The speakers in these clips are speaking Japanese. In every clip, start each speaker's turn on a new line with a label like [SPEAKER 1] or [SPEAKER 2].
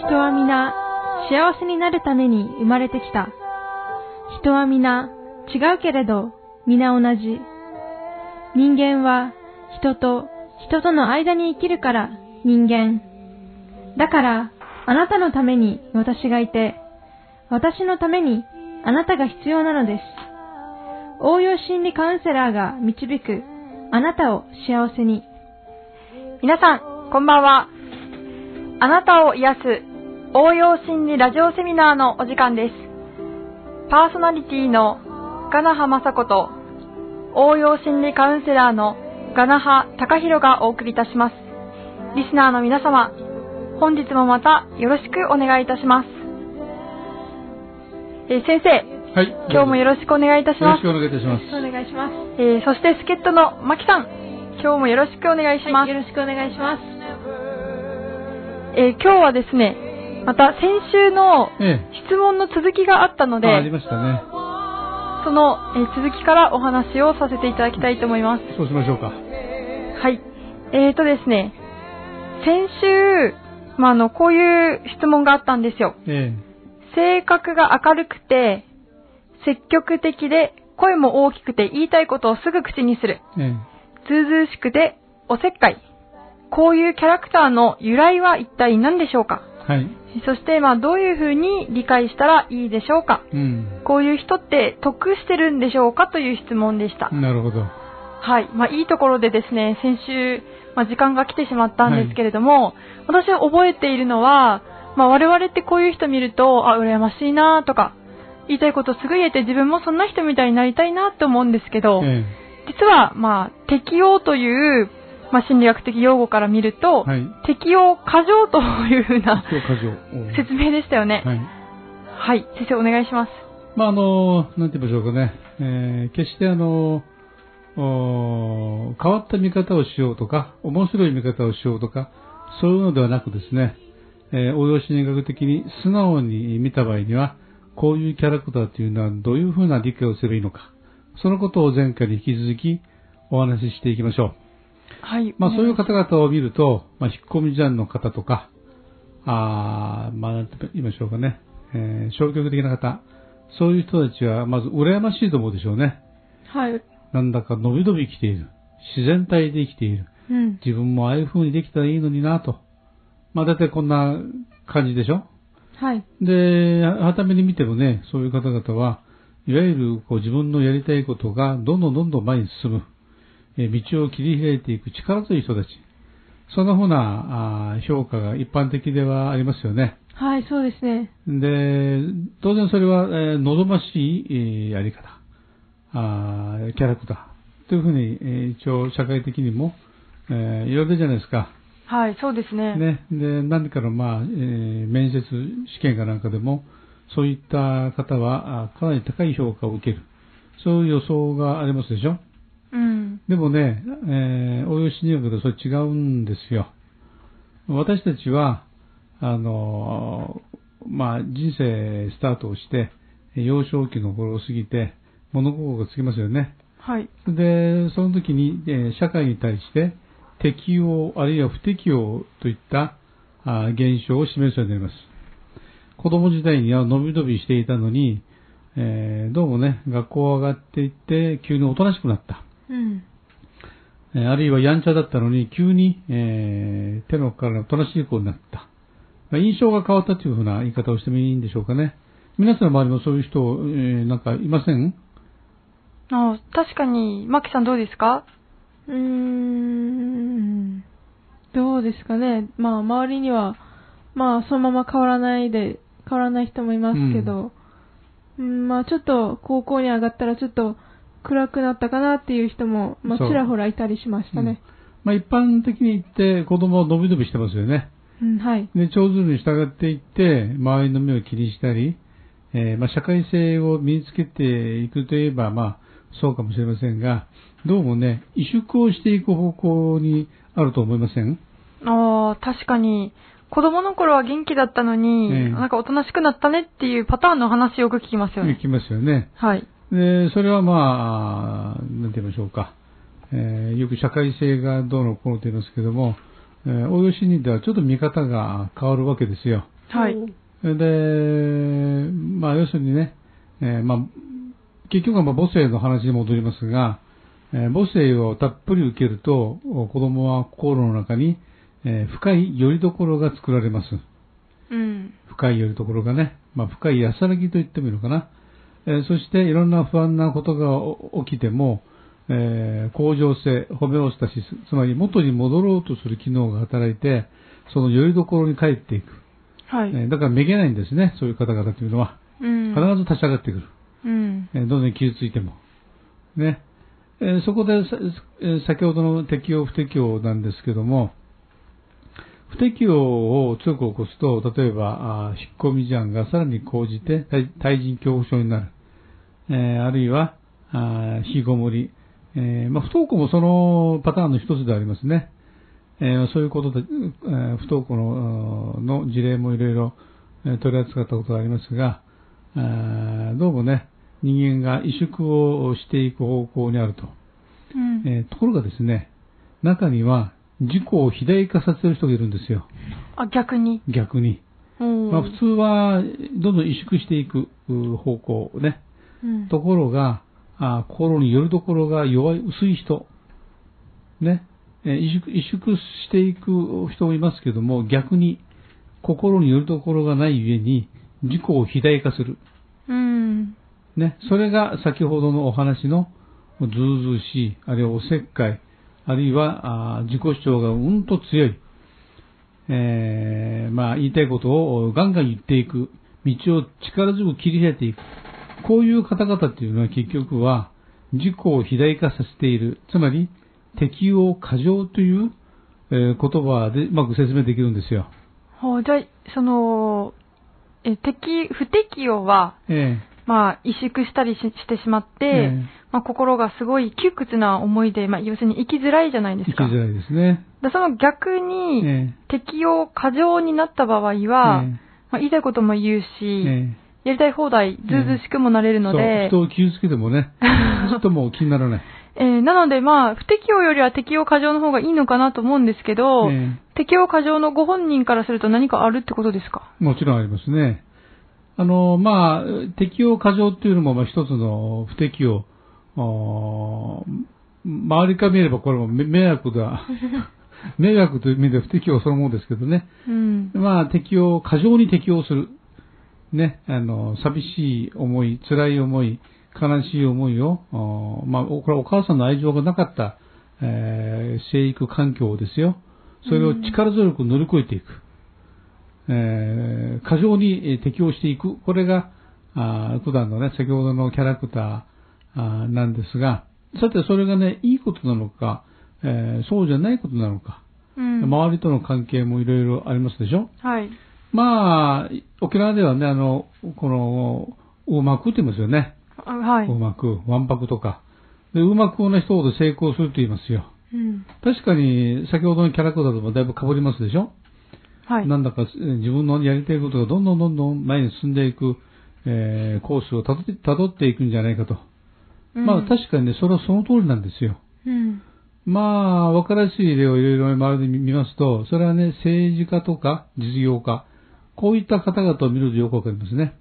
[SPEAKER 1] 人は皆幸せになるために生まれてきた。人は皆違うけれど皆同じ。人間は人と人との間に生きるから人間。だからあなたのために私がいて、私のためにあなたが必要なのです。応用心理カウンセラーが導くあなたを幸せに。
[SPEAKER 2] 皆さん、こんばんは。あなたを癒す応用心理ラジオセミナーのお時間です。パーソナリティのガナハマサコと応用心理カウンセラーのガナハタカヒロがお送りいたします。リスナーの皆様、本日もまたよろしくお願いいたします。えー、先生、
[SPEAKER 3] はい。
[SPEAKER 2] 今日もよろしくお願いいたします。
[SPEAKER 3] よろしくお願いいたします。
[SPEAKER 1] お願いします。
[SPEAKER 2] えー、そして助っ人のマキさん、今日もよろしくお願いします。はい、
[SPEAKER 1] よろしくお願いします。
[SPEAKER 2] えー、今日はですね、また先週の質問の続きがあったので、え
[SPEAKER 3] え、ありましたね。
[SPEAKER 2] その、えー、続きからお話をさせていただきたいと思います。
[SPEAKER 3] そうしましょうか。は
[SPEAKER 2] い。えーとですね、先週、まあ、あの、こういう質問があったんですよ。
[SPEAKER 3] え
[SPEAKER 2] え、性格が明るくて、積極的で、声も大きくて言いたいことをすぐ口にする。
[SPEAKER 3] ええ、
[SPEAKER 2] ずうずうしくて、おせっかい。こういうキャラクターの由来は一体何でしょうか？
[SPEAKER 3] はい。
[SPEAKER 2] そして、まあ、どういうふうに理解したらいいでしょうか、
[SPEAKER 3] うん、
[SPEAKER 2] こういう人って得してるんでしょうかという質問でした。
[SPEAKER 3] なるほど。
[SPEAKER 2] はい。まあ、いいところでですね、先週、まあ、時間が来てしまったんですけれども、はい、私は覚えているのは、まあ、我々ってこういう人見ると、あ、羨ましいなとか、言いたいことすぐ言えて自分もそんな人みたいになりたいなって思うんですけど、
[SPEAKER 3] ええ、
[SPEAKER 2] 実は、まあ、適応という、まあ、心理学的用語から見ると、
[SPEAKER 3] はい、
[SPEAKER 2] 適応過剰というふうな説明でしたよね。
[SPEAKER 3] はい、
[SPEAKER 2] はい、先生お願いします。
[SPEAKER 3] まあ、あの、なんて言いましょうかね、えー、決してあの、変わった見方をしようとか、面白い見方をしようとか、そういうのではなくですね、えー、応用心理学的に素直に見た場合には、こういうキャラクターというのはどういうふうな理解をすればいいのか、そのことを前回に引き続きお話ししていきましょう。
[SPEAKER 2] はい。
[SPEAKER 3] まあそういう方々を見ると、まあ引っ込み思案の方とか、あまあなんて言いましょうかね、えー、消極的な方、そういう人たちはまず羨ましいと思うでしょうね。
[SPEAKER 2] はい。
[SPEAKER 3] なんだか伸び伸び生きている。自然体で生きている。
[SPEAKER 2] うん、
[SPEAKER 3] 自分もああいう風にできたらいいのになと。まあ大体こんな感じでしょ
[SPEAKER 2] はい。
[SPEAKER 3] で、改めに見てもね、そういう方々は、いわゆるこう自分のやりたいことがどんどんどんどん前に進む、え道を切り開いていく力強い人たち。そんなふうなあ評価が一般的ではありますよね。
[SPEAKER 2] はい、そうですね。
[SPEAKER 3] で、当然それは、えー、望ましい、えー、やり方あ、キャラクターというふうに、えー、一応社会的にも、えー、言われるじゃないですか。
[SPEAKER 2] はい、そうですね。
[SPEAKER 3] ね。で、何かの、まあ、えー、面接試験かなんかでも、そういった方は、かなり高い評価を受ける。そういう予想がありますでしょ
[SPEAKER 2] うん。
[SPEAKER 3] でもね、えー、応用心理学でそれ違うんですよ。私たちは、あの、まあ、人生スタートをして、幼少期の頃を過ぎて、物心がつきますよね。
[SPEAKER 2] はい。
[SPEAKER 3] で、その時に、えー、社会に対して、適応あるいは不適応といったあ現象を示すようになります。子供時代には伸び伸びしていたのに、えー、どうもね、学校上がっていって、急におとなしくなった。
[SPEAKER 2] うん、
[SPEAKER 3] えー、あるいはやんちゃだったのに、急に、えー、手のからおとなしい子になった。まあ、印象が変わったというふうな言い方をしてもいいんでしょうかね。皆さんの周りもそういう人、えー、なんかいません？
[SPEAKER 2] あ確かに、マキさんどうですか？
[SPEAKER 1] うーん、どうですかね。まあ、周りには、まあ、そのまま変わらないで、変わらない人もいますけど、うん、まあ、ちょっと高校に上がったらちょっと暗くなったかなっていう人も、まあ、ちらほらいたりしましたね。うん、
[SPEAKER 3] まあ、一般的に言って子供は伸び伸びしてますよね。
[SPEAKER 1] うん、はい。
[SPEAKER 3] で、長寿に従っていって、周りの目を気にしたり、えー、まあ、社会性を身につけていくといえば、まあ、そうかもしれませんが、どうもね、萎縮をしていく方向にあると思いません？
[SPEAKER 2] ああ、確かに。子供の頃は元気だったのに、ええ、なんかおとなしくなったねっていうパターンの話よく聞きますよね。
[SPEAKER 3] 聞きますよね。
[SPEAKER 2] はい。
[SPEAKER 3] で、それはまあ、なんて言いましょうか。えー、よく社会性がどうのこうのと言いますけども、えー、応用心理ではちょっと見方が変わるわけですよ。
[SPEAKER 2] はい。
[SPEAKER 3] で、まあ、要するにね、えーまあ、結局はまあ母性の話に戻りますが、えー母性をたっぷり受けると、子供は心の中に、えー深い拠り所が作られます。
[SPEAKER 2] うん。
[SPEAKER 3] 深い拠り所がね、まあ、深い安らぎと言ってもいいのかな。えーそしていろんな不安なことがお起きても、えー向上性、ホメオスタシス、つまり元に戻ろうとする機能が働いて、その拠り所に帰っていく。
[SPEAKER 2] はい。
[SPEAKER 3] えーだからめげないんですね、そういう方々というのは。
[SPEAKER 2] うん。
[SPEAKER 3] 必ず立ち上がってくる。
[SPEAKER 2] うん。
[SPEAKER 3] えーどんどん傷ついても。ね。えーそこでさ、えー先ほどの適応不適応なんですけども、不適応を強く起こすと、例えば、引っ込み思案がさらに講じて対対人恐怖症になる。えーあるいは、あー引きこもり。えーまあ、不登校もそのパターンの一つでありますね。えーそういうことで、えー不登校のの事例もいろいろえー取り扱ったことがありますが、あーどうもね、人間が萎縮をしていく方向にあると。
[SPEAKER 2] うん。
[SPEAKER 3] えーところがですね、中には自己を肥大化させる人がいるんですよ。
[SPEAKER 2] あ、逆に。
[SPEAKER 3] 逆に。
[SPEAKER 2] うん。
[SPEAKER 3] まあ、普通はどんどん萎縮していくう方向ね。
[SPEAKER 2] うん。
[SPEAKER 3] ところが、あー心によるところが弱い、薄い人。ね。えー萎縮、萎縮していく人もいますけども、逆に心によるところがないゆえに自己を肥大化する。
[SPEAKER 2] うん。
[SPEAKER 3] ね。それが先ほどのお話のずうずうしい、あるいはおせっかい、あるいは自己主張がうんと強い。えーまあ言いたいことをガンガン言っていく。道を力強く切り開いていく。こういう方々っていうのは結局は自己を肥大化させている。つまり適応過剰という、えー言葉でうまく説明できるんですよ。
[SPEAKER 2] ほう、じゃあ、その、え、適、不適応は、
[SPEAKER 3] え
[SPEAKER 2] まあ、萎縮したりししてしまって、
[SPEAKER 3] ええ
[SPEAKER 2] まあ、心がすごい窮屈な思いで、まあ、要するに生きづらいじゃないですか。
[SPEAKER 3] 生きづらいですね。
[SPEAKER 2] だその逆に、
[SPEAKER 3] え
[SPEAKER 2] 適応過剰になった場合
[SPEAKER 3] え
[SPEAKER 2] は、
[SPEAKER 3] え
[SPEAKER 2] まあ、言いたいことも言うし、
[SPEAKER 3] ええ
[SPEAKER 2] やりたい放題、ずうずうしくもなれるので、
[SPEAKER 3] 人を傷つけてもね、ちょっともう気にならない。
[SPEAKER 2] えーなのでまあ、不適応よりは適応過剰の方がいいのかなと思うんですけど、
[SPEAKER 3] え
[SPEAKER 2] 適応過剰のご本人からすると何かあるってことですか？
[SPEAKER 3] えもちろんありますね。あの、まあ、適応過剰っていうのも、まあ、一つの不適応。お周りから見ればこれも迷迷惑だ。迷惑という意味では不適応そのものですけどね。
[SPEAKER 2] うん。
[SPEAKER 3] まあ、適応、過剰に適応する。ね、あの、寂しい思い、辛い思い、悲しい思いを、おまあ、これはお母さんの愛情がなかった、えー生育環境ですよ。それを力強く乗り越えていく。えー過剰にえー適応していく。これが、あー普段のね、先ほどのキャラクターあーなんですが、さてそれがね、いいことなのか、えーそうじゃないことなのか、
[SPEAKER 2] うん。
[SPEAKER 3] 周りとの関係もいろいろありますでしょ？
[SPEAKER 2] はい。
[SPEAKER 3] まあ、沖縄ではね、あの、この、うまくって言いますよね。
[SPEAKER 2] あはい。
[SPEAKER 3] うまく、わんぱくとか。で、うまくな人ほど成功すると言いますよ。
[SPEAKER 2] うん。
[SPEAKER 3] 確かに、先ほどのキャラクターともだいぶ被りますでしょ？
[SPEAKER 2] はい。
[SPEAKER 3] なんだかえー自分のやりたいことがどんどんどんどん前に進んでいく、えーコースをたどって辿っていくんじゃないかと。
[SPEAKER 2] うん
[SPEAKER 3] まあ確かにね、それはその通りなんですよ。
[SPEAKER 2] うん。
[SPEAKER 3] まあ、わからしい例をいろいろ周りで見ますと、それはね、政治家とか実業家、こういった方々を見るとよくわかりますね。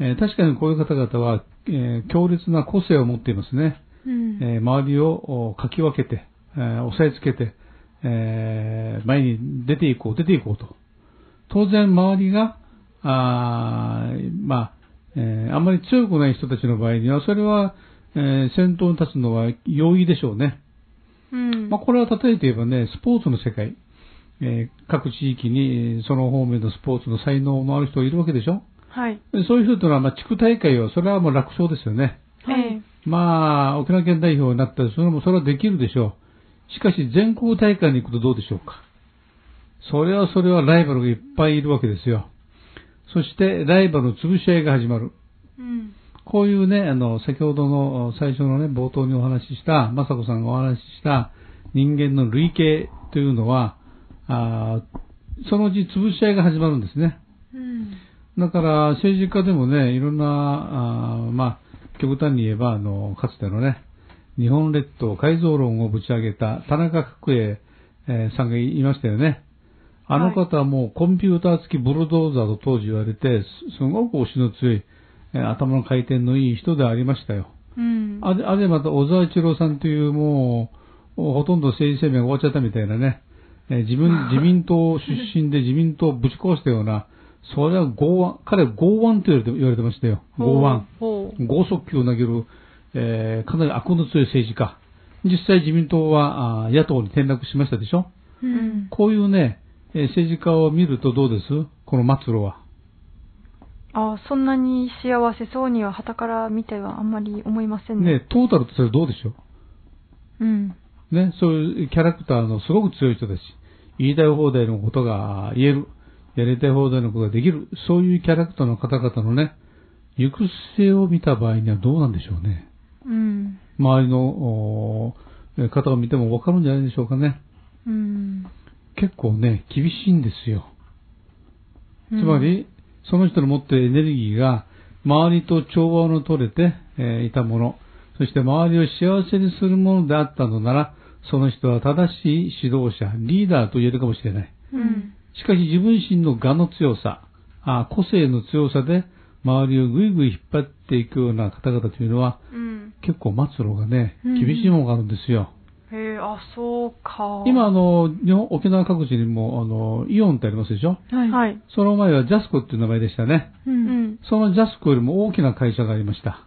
[SPEAKER 3] えー確かにこういう方々は、えー強烈な個性を持っていますね。
[SPEAKER 2] うん。
[SPEAKER 3] えー周りをおかき分けて、えー押さえつけて、えー前に出ていこう、出ていこうと。当然周りが、あーまあ、えーあんまり強くない人たちの場合には、それは、えー先頭に立つのは容易でしょうね。
[SPEAKER 2] うん。
[SPEAKER 3] まあ、これは例えて言えばね、スポーツの世界、えー各地域にえーその方面のスポーツの才能のある人がいるわけでしょ
[SPEAKER 2] はい。
[SPEAKER 3] でそういう人というのは、まあ、地区大会は、それはもう楽勝ですよね。
[SPEAKER 2] ええ
[SPEAKER 3] まあ、沖縄県代表になったら、それも、それはできるでしょう。しかし、全国大会に行くとどうでしょうか。それはそれはライバルがいっぱいいるわけですよ。そして、ライバルの潰し合いが始まる。
[SPEAKER 2] うん。
[SPEAKER 3] こういうね、あの、先ほどの最初のね、冒頭にお話しした、雅子さんがお話しした人間の類型というのは、あーそのうち潰し合いが始まるんですね。
[SPEAKER 2] うん。
[SPEAKER 3] だから、政治家でもね、いろんな、あーまあ、極端に言えば、あの、かつてのね、日本列島改造論をぶち上げた田中角栄、えーさんがいましたよね。あの方はもうコンピューター付きブルドーザーと当時言われて、すすごく押しの強い、えー頭の回転のいい人でありましたよ。
[SPEAKER 2] うん。
[SPEAKER 3] あれ、あれまた小沢一郎さんというもう、ほとんど政治生命が終わっちゃったみたいなね、えー自分、自民党出身で自民党をぶち壊したような、それは剛腕、彼は剛腕と言われて言われてましたよ。剛腕。剛速球を投げる、えーかなり悪の強い政治家。実際自民党はあー野党に転落しましたでしょ
[SPEAKER 2] うん。
[SPEAKER 3] こういうね、えー政治家を見るとどうです？この末路は。
[SPEAKER 2] あそんなに幸せそうには旗から見てはあんまり思いませんね。
[SPEAKER 3] ね、トータルとしてはどうでしょ
[SPEAKER 2] う？ん。
[SPEAKER 3] うね、そういうキャラクターのすごく強い人ですし、言いたい放題のことが言える、やりたい放題のことができる、そういうキャラクターの方々のね、行く末を見た場合にはどうなんでしょうね。
[SPEAKER 2] うん。
[SPEAKER 3] 周りの方を見てもわかるんじゃないでしょうかね。
[SPEAKER 2] うん。
[SPEAKER 3] 結構ね、厳しいんですよ。つまり、その人の持っているエネルギーが、周りと調和の取れて、えーいたもの、そして周りを幸せにするものであったのなら、その人は正しい指導者、リーダーと言えるかもしれない。
[SPEAKER 2] うん。
[SPEAKER 3] しかし自分自身の我の強さ、あ個性の強さで、周りをぐいぐい引っ張っていくような方々というのは、
[SPEAKER 2] うん。
[SPEAKER 3] 結構末路がね、
[SPEAKER 2] うん
[SPEAKER 3] 厳しいものがあるんですよ。
[SPEAKER 2] へえ、あ、そうか。
[SPEAKER 3] 今、あの、日本、沖縄各地にも、あの、イオンってありますでしょ？
[SPEAKER 1] はい。
[SPEAKER 2] はい。
[SPEAKER 3] その前はジャスコっていう名前でしたね。
[SPEAKER 1] う。
[SPEAKER 2] うんん。
[SPEAKER 3] そのジャスコよりも大きな会社がありました。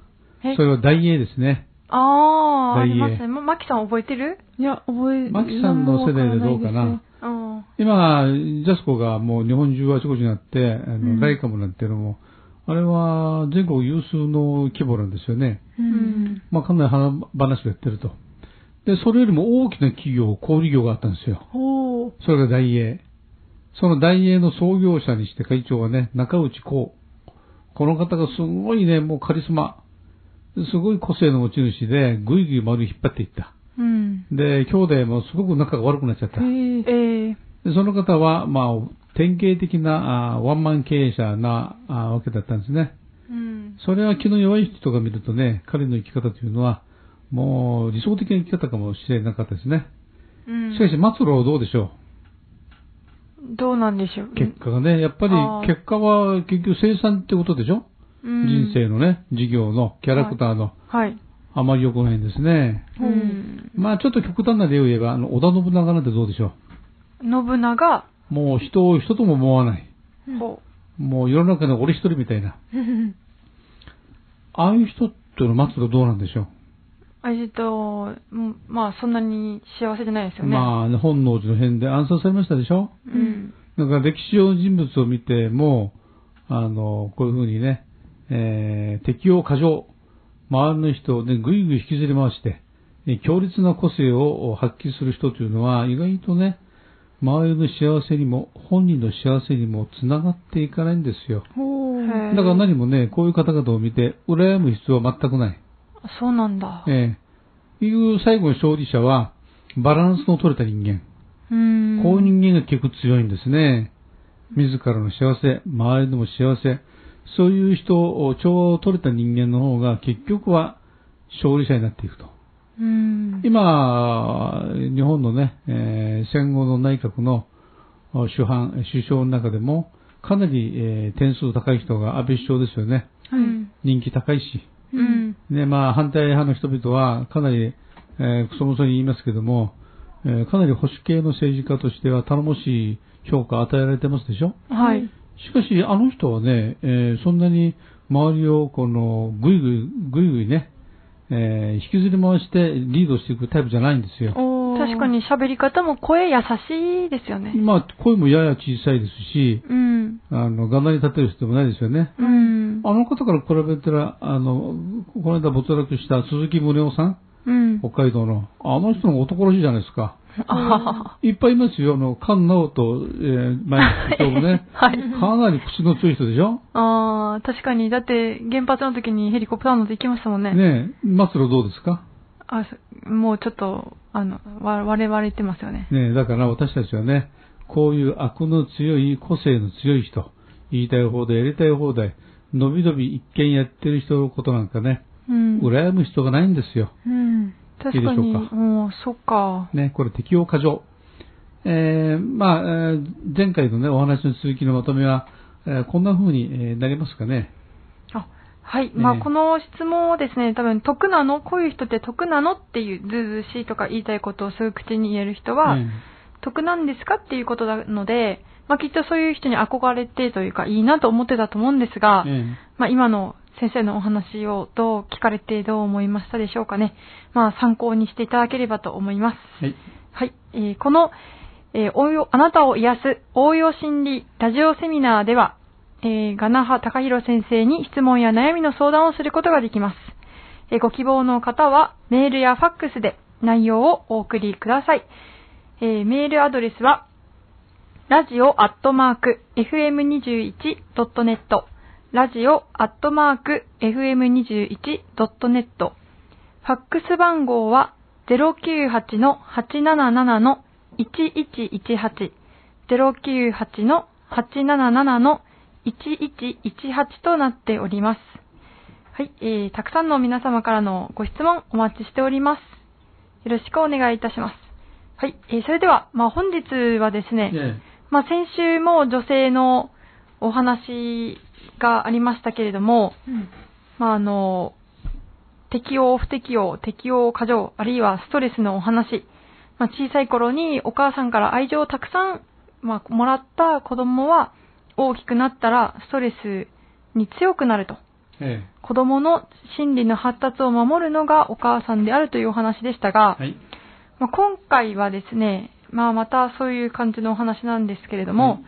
[SPEAKER 2] え？
[SPEAKER 3] それは大英ですね。
[SPEAKER 2] ああ、あ
[SPEAKER 3] 大英
[SPEAKER 2] りますね。ま、マキさん覚えてる？
[SPEAKER 1] いや、覚え、
[SPEAKER 3] マキさんの世代でどうかな。今、ジャスコがもう日本中あちこちになって、あの、
[SPEAKER 1] うん
[SPEAKER 3] ライカムなんていうのも、あれは全国有数の規模なんですよね。
[SPEAKER 1] う。
[SPEAKER 2] うんん。
[SPEAKER 3] まあ、かなり話話をやってると。で、それよりも大きな企業、小売業があったんですよ。それが大英。その大英の創業者にして会長はね、中内幸。この方がすごいね、もうカリスマ。すごい個性の持ち主で、ぐいぐい丸引っ張っていった。
[SPEAKER 2] うん。
[SPEAKER 3] で、兄弟もすごく仲が悪くなっちゃった。
[SPEAKER 1] へえ。
[SPEAKER 2] ええ
[SPEAKER 3] でその方は、まあ、典型的なあワンマン経営者なあわけだったんですね。
[SPEAKER 2] うん。
[SPEAKER 3] それは気の弱い人が見るとね、彼の生き方というのは、もう理想的な生き方かもしれなかったですね。
[SPEAKER 2] うん。
[SPEAKER 3] しかし、末路はどうでしょ
[SPEAKER 2] どうなんでしょう？
[SPEAKER 3] う結果がね、やっぱり結果は結局生産ってことでしょ、
[SPEAKER 2] うん
[SPEAKER 3] 人生のね、事業のキャラクターの、
[SPEAKER 2] はい。
[SPEAKER 3] あまり良くないんですね。
[SPEAKER 2] う
[SPEAKER 1] うん
[SPEAKER 2] ん。
[SPEAKER 3] まあちょっと極端な例を言えば、あの、織田信長なんてどうでしょ
[SPEAKER 2] 信長、
[SPEAKER 3] うもう人を人とも思わない。
[SPEAKER 2] ほ
[SPEAKER 3] もう世の中の俺一人みたいな。
[SPEAKER 2] う。
[SPEAKER 3] ああいう人っていうのは末路どうなんでしょう、
[SPEAKER 2] えっと、うんまあ、そんなに幸せじゃないですよね。
[SPEAKER 3] まあ、ね、本能寺の変で暗殺されましたでしょ？
[SPEAKER 2] うん。
[SPEAKER 3] だから歴史上の人物を見ても、あの、こういうふうにね、えー敵を過剰、周りの人をね、ぐいぐい引きずり回して、え強烈な個性を発揮する人というのは、意外とね、周りの幸せにも、本人の幸せにもつながっていかないんですよ。だから何もね、こういう方々を見て、羨む必要は全くない。
[SPEAKER 2] そうなんだ。
[SPEAKER 3] ええいう最後の勝利者は、バランスの取れた人間。
[SPEAKER 2] うん。
[SPEAKER 3] こういう人間が結構強いんですね。自らの幸せ、周りのも幸せ、そういう人を、調和を取れた人間の方が結局は勝利者になっていくと。
[SPEAKER 2] うん。
[SPEAKER 3] 今、日本のね、えー戦後の内閣のお主犯、首相の中でも、かなり、えー点数高い人が安倍首相ですよね。
[SPEAKER 2] うん。
[SPEAKER 3] 人気高いし。
[SPEAKER 2] うん。
[SPEAKER 3] ね、まあ、反対派の人々は、かなり、えー、クソもそに言いますけども、えーかなり保守系の政治家としては頼もしい評価を与えられてますでしょ？
[SPEAKER 2] はい。
[SPEAKER 3] しかし、あの人はね、えーそんなに周りを、この、ぐいぐい、ぐいぐいね、えー引きずり回してリードしていくタイプじゃないんですよ。
[SPEAKER 2] 確か。に喋り方も声優しいですよね。
[SPEAKER 3] まあ、声もやや小さいですし、
[SPEAKER 2] うん。
[SPEAKER 3] あの、がなり立てる人でもないですよね。
[SPEAKER 2] うん。
[SPEAKER 3] あの方から比べたら、あの、この間没落した鈴木宗男さん、
[SPEAKER 2] うん。
[SPEAKER 3] 北海道の、あの人の男らしいじゃないですか。
[SPEAKER 2] い
[SPEAKER 3] っぱいいますよ。あの、菅直人、えー、前の首相もね。
[SPEAKER 2] はい。
[SPEAKER 3] かなり口の強い人でしょ？
[SPEAKER 2] ああ、確かに。だって、原発の時にヘリコプター乗って行きましたもんね。
[SPEAKER 3] ねえ、末路どうですか？
[SPEAKER 2] あ、そもうちょっと、あの、わ割れ割れてますよね。
[SPEAKER 3] ねえ、だから私たちはね、こういう悪の強い、個性の強い人、言いたい放題、やりたい放題、のびのび一見やってる人のことなんかね、
[SPEAKER 2] うん。
[SPEAKER 3] 羨む人がないんですよ。
[SPEAKER 2] うん。確かに、
[SPEAKER 3] いいでしょうか？
[SPEAKER 2] もう、そっか。
[SPEAKER 3] ね、これ適応過剰。えー、まあ、えー前回のね、お話の続きのまとめは、えーこんな風にえーなりますかね。
[SPEAKER 2] あはい。まあ、
[SPEAKER 3] ええ
[SPEAKER 2] この質問はですね、多分、得なの？こういう人って得なの？っていう、ずうずうしいとか言いたいことをすぐ口に言える人は、
[SPEAKER 3] え
[SPEAKER 2] 得なんですか？っていうことなので、まあ、きっとそういう人に憧れてというか、いいなと思ってたと思うんですが、
[SPEAKER 3] ええ
[SPEAKER 2] まあ、今の先生のお話をどう聞かれてどう思いましたでしょうかね？まあ、参考にしていただければと思います。
[SPEAKER 3] はい。
[SPEAKER 2] はい。えーこの、えー応用、あなたを癒す応用心理ラジオセミナーでは、えー、ガナハ高弘先生に質問や悩みの相談をすることができます。えーご希望の方はメールやファックスで内容をお送りください。えーメールアドレスは、ラジオアットマーク FM21.net ラジオアットマーク FM21.net ファックス番号は098-877-1118 098-877-1118となっております。はい、えー、たくさんの皆様からのご質問お待ちしております。よろしくお願いいたします。はい、えー、それでは、まあ本日はですね、
[SPEAKER 3] え
[SPEAKER 2] まあ先週も女性のお話がありましたけれども、まああの、適応、不適応、適応過剰、あるいはストレスのお話、まあ、小さい頃にお母さんから愛情をたくさん、まあ、もらった子供は大きくなったらストレスに強くなると。
[SPEAKER 3] ええ
[SPEAKER 2] 子供の心理の発達を守るのがお母さんであるというお話でしたが、
[SPEAKER 3] はい。
[SPEAKER 2] まあ、今回はですね、まあ、またそういう感じのお話なんですけれども、
[SPEAKER 3] はい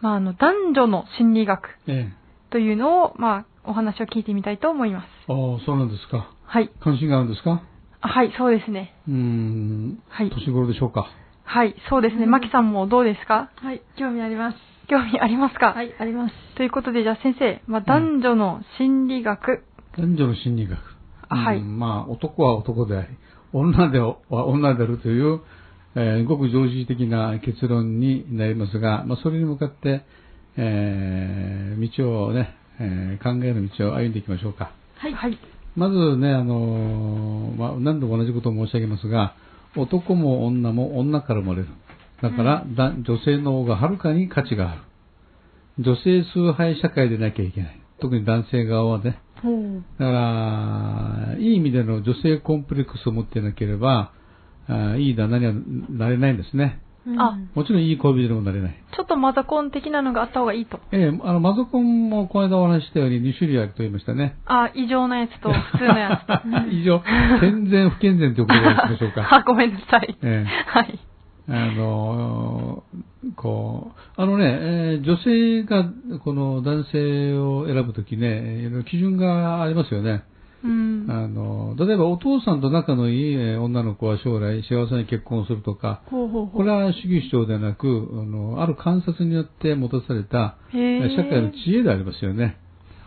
[SPEAKER 2] まあ、あの男女の心理学
[SPEAKER 3] ええ
[SPEAKER 2] というのを、まあ、お話を聞いてみたいと思います。
[SPEAKER 3] ああ、そうなんですか。
[SPEAKER 2] はい。
[SPEAKER 3] 関心があるんですか？
[SPEAKER 2] あはい、そうですね。
[SPEAKER 3] うーん。
[SPEAKER 2] はい。
[SPEAKER 3] 年頃でしょうか。
[SPEAKER 2] はい、そうですね。
[SPEAKER 1] うん
[SPEAKER 2] マキさんもどうですか？
[SPEAKER 1] はい、興味あります。
[SPEAKER 2] 興味ありますか？
[SPEAKER 1] はい、あります。
[SPEAKER 2] ということで、じゃあ先生、まあ、男女の心理学。
[SPEAKER 3] 男女の心理学。
[SPEAKER 2] あはい
[SPEAKER 3] うんまあ、男は男であり、女では女であるという、えーごく常識的な結論になりますが、まあ、それに向かって、えー道をね、えー考える道を歩んでいきましょうか。
[SPEAKER 2] はい。はい。
[SPEAKER 3] まずね、あのーまあ、何度も同じことを申し上げますが、男も女も女から生まれる。だから、だ女性の方がはるかに価値がある。女性崇拝社会でなきゃいけない。特に男性側はね。
[SPEAKER 1] ほう。
[SPEAKER 3] だから、いい意味での女性コンプレックスを持っていなければ、あいい旦那にはなれないんですね。
[SPEAKER 2] あ
[SPEAKER 3] もちろんいい恋人でもなれない。
[SPEAKER 2] ちょっとマザコン的なのがあった方がいいと。
[SPEAKER 3] ええあの、マゾコンもこの間お話ししたように2種類あると言いましたね。
[SPEAKER 2] あ、異常なやつと普通のやつと。
[SPEAKER 3] 以上、健全不健全ということでいきましょうか。
[SPEAKER 2] あ、ごめんなさい。
[SPEAKER 3] ええ
[SPEAKER 2] はい。
[SPEAKER 3] あの、こう、あのね、えー女性がこの男性を選ぶときね、基準がありますよね。
[SPEAKER 2] うん。
[SPEAKER 3] あの、例えばお父さんと仲のいいえー女の子は将来幸せに結婚するとか、これは主義主張ではなく、あの、ある観察によって持たされた社会の知恵でありますよね。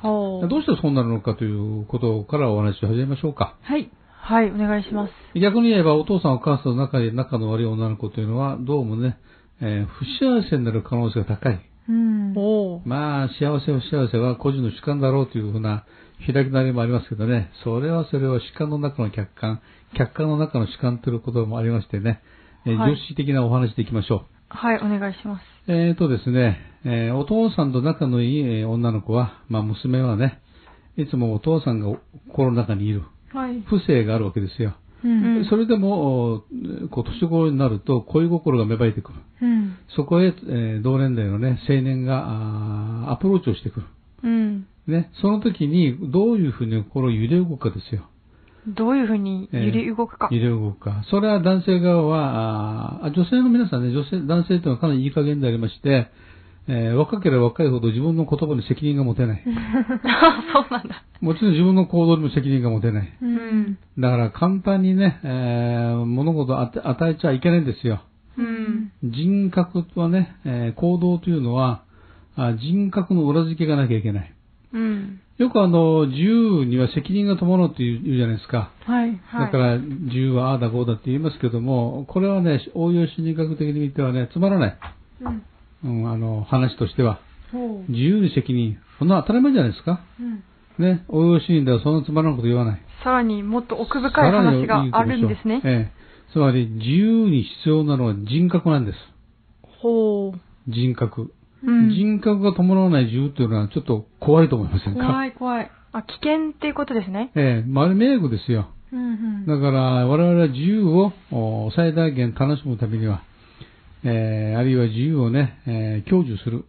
[SPEAKER 3] どうしてそうなるのかということからお話を始めましょうか。
[SPEAKER 1] はい。
[SPEAKER 2] はい、お願いします。
[SPEAKER 3] 逆に言えばお父さんお母さんの中で仲の悪い女の子というのはどうもね、えー不幸せになる可能性が高い。
[SPEAKER 1] うん。
[SPEAKER 3] まあ、幸せ不幸せは個人の主観だろうというふうな開きなりもありますけどね、それはそれは主観の中の客観、客観の中の主観ということもありましてね、えー
[SPEAKER 2] はい
[SPEAKER 3] 常識的なお話でいきましょ
[SPEAKER 2] はい、お願いします。
[SPEAKER 3] う。えーとですね、えーお父さんと仲のいいえー女の子は、まあ娘はね、いつもお父さんが心の中にいる。
[SPEAKER 1] はい。
[SPEAKER 3] 不正があるわけですよ。
[SPEAKER 2] うん
[SPEAKER 3] それでも、おこう年頃になると恋心が芽生えてくる。
[SPEAKER 2] うん。
[SPEAKER 3] そこへ、えー同年代のね、青年がアプローチをしてくる。
[SPEAKER 2] うん。
[SPEAKER 3] ね、その時にどういうふうに心を揺れ動くかですよ。
[SPEAKER 2] どういうふうに揺れ動くか。
[SPEAKER 3] 揺れ動くか。それは男性側は、あー女性の皆さんね、女性、男性というのはかなりいい加減でありまして、えー若ければ若いほど自分の言葉に責任が持てない。
[SPEAKER 2] あ、そうなんだ。
[SPEAKER 3] もちろん自分の行動にも責任が持てない。
[SPEAKER 2] うん。
[SPEAKER 3] だから簡単にね、えー物事を与えちゃいけないんですよ。
[SPEAKER 2] うん。
[SPEAKER 3] 人格はね、えー行動というのは、あ人格の裏付けがなきゃいけない。
[SPEAKER 2] うん。
[SPEAKER 3] よくあの、自由には責任が伴うって言う言うじゃないですか。
[SPEAKER 1] はい。
[SPEAKER 2] はい
[SPEAKER 3] だから、自由はああだこうだって言いますけども、これはね、応用心理学的に見てはね、つまらない。
[SPEAKER 1] うん。
[SPEAKER 3] うん、あの、話としては。自由に責任。そんな当たり前じゃないですか。
[SPEAKER 1] うん。
[SPEAKER 3] ね、応用心理ではそんなつまらんこと言わない。
[SPEAKER 2] さらにもっと奥深い話があるんですね。
[SPEAKER 3] ええ。つまり、自由に必要なのは人格なんです。
[SPEAKER 2] ほう。
[SPEAKER 3] 人格。
[SPEAKER 2] うん
[SPEAKER 3] 人格が伴わない自由っていうのはちょっと怖いと思いませんか？
[SPEAKER 1] 怖い怖い。
[SPEAKER 2] あ、危険っていうことですね。
[SPEAKER 3] ええまあ、あれ迷惑ですよ。
[SPEAKER 1] うんうん。
[SPEAKER 3] だから、我々は自由をお最大限楽しむためには、えーあるいは自由をね、えー享受する、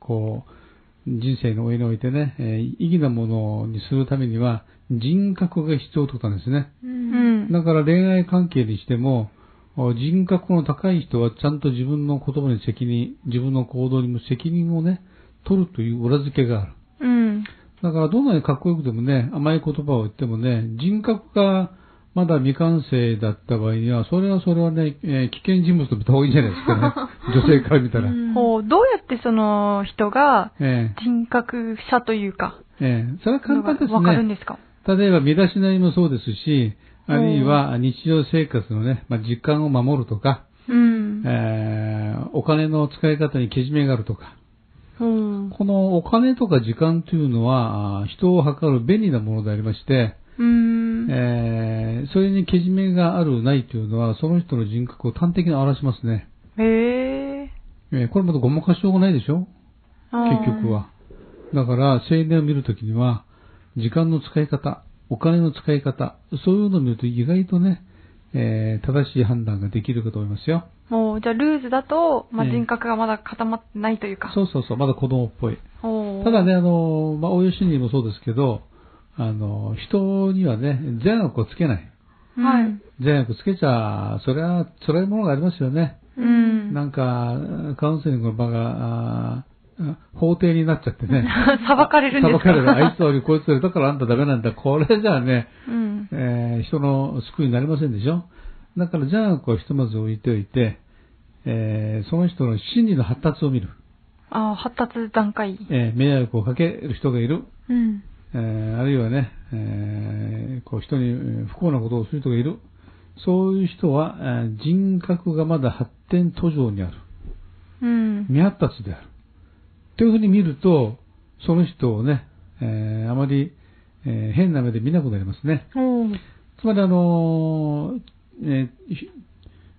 [SPEAKER 3] こう、人生の上においてね、えー意義なものにするためには、人格が必要となんですね。
[SPEAKER 1] う。
[SPEAKER 2] うんん。
[SPEAKER 3] だから恋愛関係にしても、お人格の高い人はちゃんと自分の言葉に責任、自分の行動にも責任をね、取るという裏付けがある。
[SPEAKER 2] うん。
[SPEAKER 3] だからどんなにかっこよくてもね、甘い言葉を言ってもね、人格がまだ未完成だった場合には、それはそれはね、えー危険人物と見た方がいいんじゃないですかね。女性から見たら。
[SPEAKER 1] うん
[SPEAKER 2] ほう、どうやってその人が
[SPEAKER 3] え
[SPEAKER 2] 人格者というか、
[SPEAKER 3] えええそれは簡単です
[SPEAKER 2] わかるん
[SPEAKER 3] ね。
[SPEAKER 2] ですか？
[SPEAKER 3] 例えば身だしなみもそうですし、あるいは日常生活のね、まあ、時間を守るとか、
[SPEAKER 2] うん。
[SPEAKER 3] えーお金の使い方にけじめがあるとか、
[SPEAKER 2] ほう。
[SPEAKER 3] このお金とか時間というのは、人を測る便利なものでありまして、
[SPEAKER 2] うん。
[SPEAKER 3] えーそれにけじめがあるないというのは、その人の人格を端的に表しますね。
[SPEAKER 2] へえ。
[SPEAKER 3] えーこれまたごまかしようがないでしょ？結局は。だから、青年を見るときには、時間の使い方、お金の使い方、そういうのを見ると意外とね、えー正しい判断ができるかと思いますよ。
[SPEAKER 2] もう、じゃあルーズだと、まあ、
[SPEAKER 3] ええ
[SPEAKER 2] 人格がまだ固まってないというか。
[SPEAKER 3] そうそうそう、まだ子供っぽい。ただね、あの、まあ、応用心理もそうですけど、あの、人にはね、善悪をつけない。
[SPEAKER 2] はい。
[SPEAKER 3] 善悪つけちゃ、それは辛いものがありますよね。
[SPEAKER 2] うん。
[SPEAKER 3] なんか、カウンセリングの場が、法廷になっちゃってね。
[SPEAKER 2] 裁かれるんですか？
[SPEAKER 3] 裁かれる。あいつよりこいつより、だからあんたダメなんだ。これじゃあね、
[SPEAKER 2] うん。
[SPEAKER 3] えー人の救いになりませんでしょ？だから善悪をひとまず置いておいて、えーその人の心理の発達を見る。
[SPEAKER 2] ああ、発達段階。
[SPEAKER 3] えー迷惑をかける人がいる。
[SPEAKER 2] うん。
[SPEAKER 3] えーあるいはね、えーこう人にえー不幸なことをする人がいる。そういう人は、えー人格がまだ発展途上にある。
[SPEAKER 2] うん。
[SPEAKER 3] 未発達である。というふうに見ると、その人をね、えーあまり、えー変な目で見なくなりますね。つまりあのーえ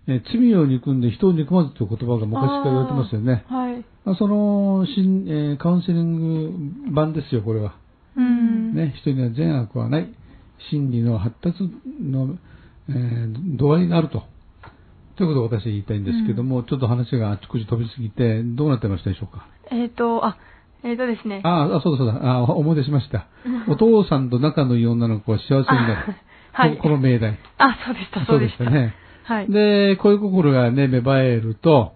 [SPEAKER 3] えー罪を憎んで人を憎まずという言葉が昔から言われてますよね。
[SPEAKER 2] はい。
[SPEAKER 3] まあその、新えーカウンセリング版ですよ、これは。
[SPEAKER 2] うん。
[SPEAKER 3] ね、人には善悪はない。心理の発達の、えー度合いがあると。ということを私は言いたいんですけども、ちょっと話があちこち飛びすぎて、どうなってましたでしょうか？
[SPEAKER 2] えっ、と、あ、えっ、とですね。
[SPEAKER 3] ああ、そうだそうだ。あ思い出しました。お父さんと仲のいい女の子は幸せになる。
[SPEAKER 2] はい
[SPEAKER 3] ここの命題。
[SPEAKER 2] あ、そうでした、そうでした。
[SPEAKER 3] ね。
[SPEAKER 2] はい。
[SPEAKER 3] で、恋心がね、芽生えると、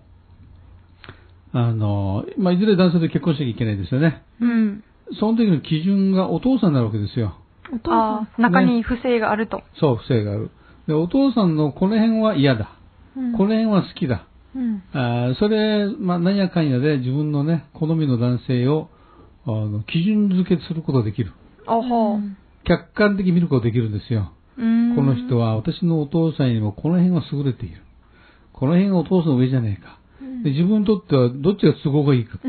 [SPEAKER 3] あの、まあ、いずれ男性と結婚しなきゃいけないですよね。
[SPEAKER 2] うん。
[SPEAKER 3] その時の基準がお父さんになるわけですよ。
[SPEAKER 1] お父さん
[SPEAKER 2] あ。あ、中に不正があると。
[SPEAKER 3] そう、不正がある。で、お父さんのこの辺は嫌だ。
[SPEAKER 1] うん
[SPEAKER 3] この辺は好きだ。
[SPEAKER 1] うん。
[SPEAKER 3] あーそれ、まあ、何やかんやで自分のね、好みの男性を、あの、基準付けすることができる。客観的に見ることができるんですよ。
[SPEAKER 2] うん
[SPEAKER 3] この人は私のお父さんよりもこの辺は優れている。この辺がお父さんの上じゃねえか。で自分にとってはどっちが都合がいいか。こ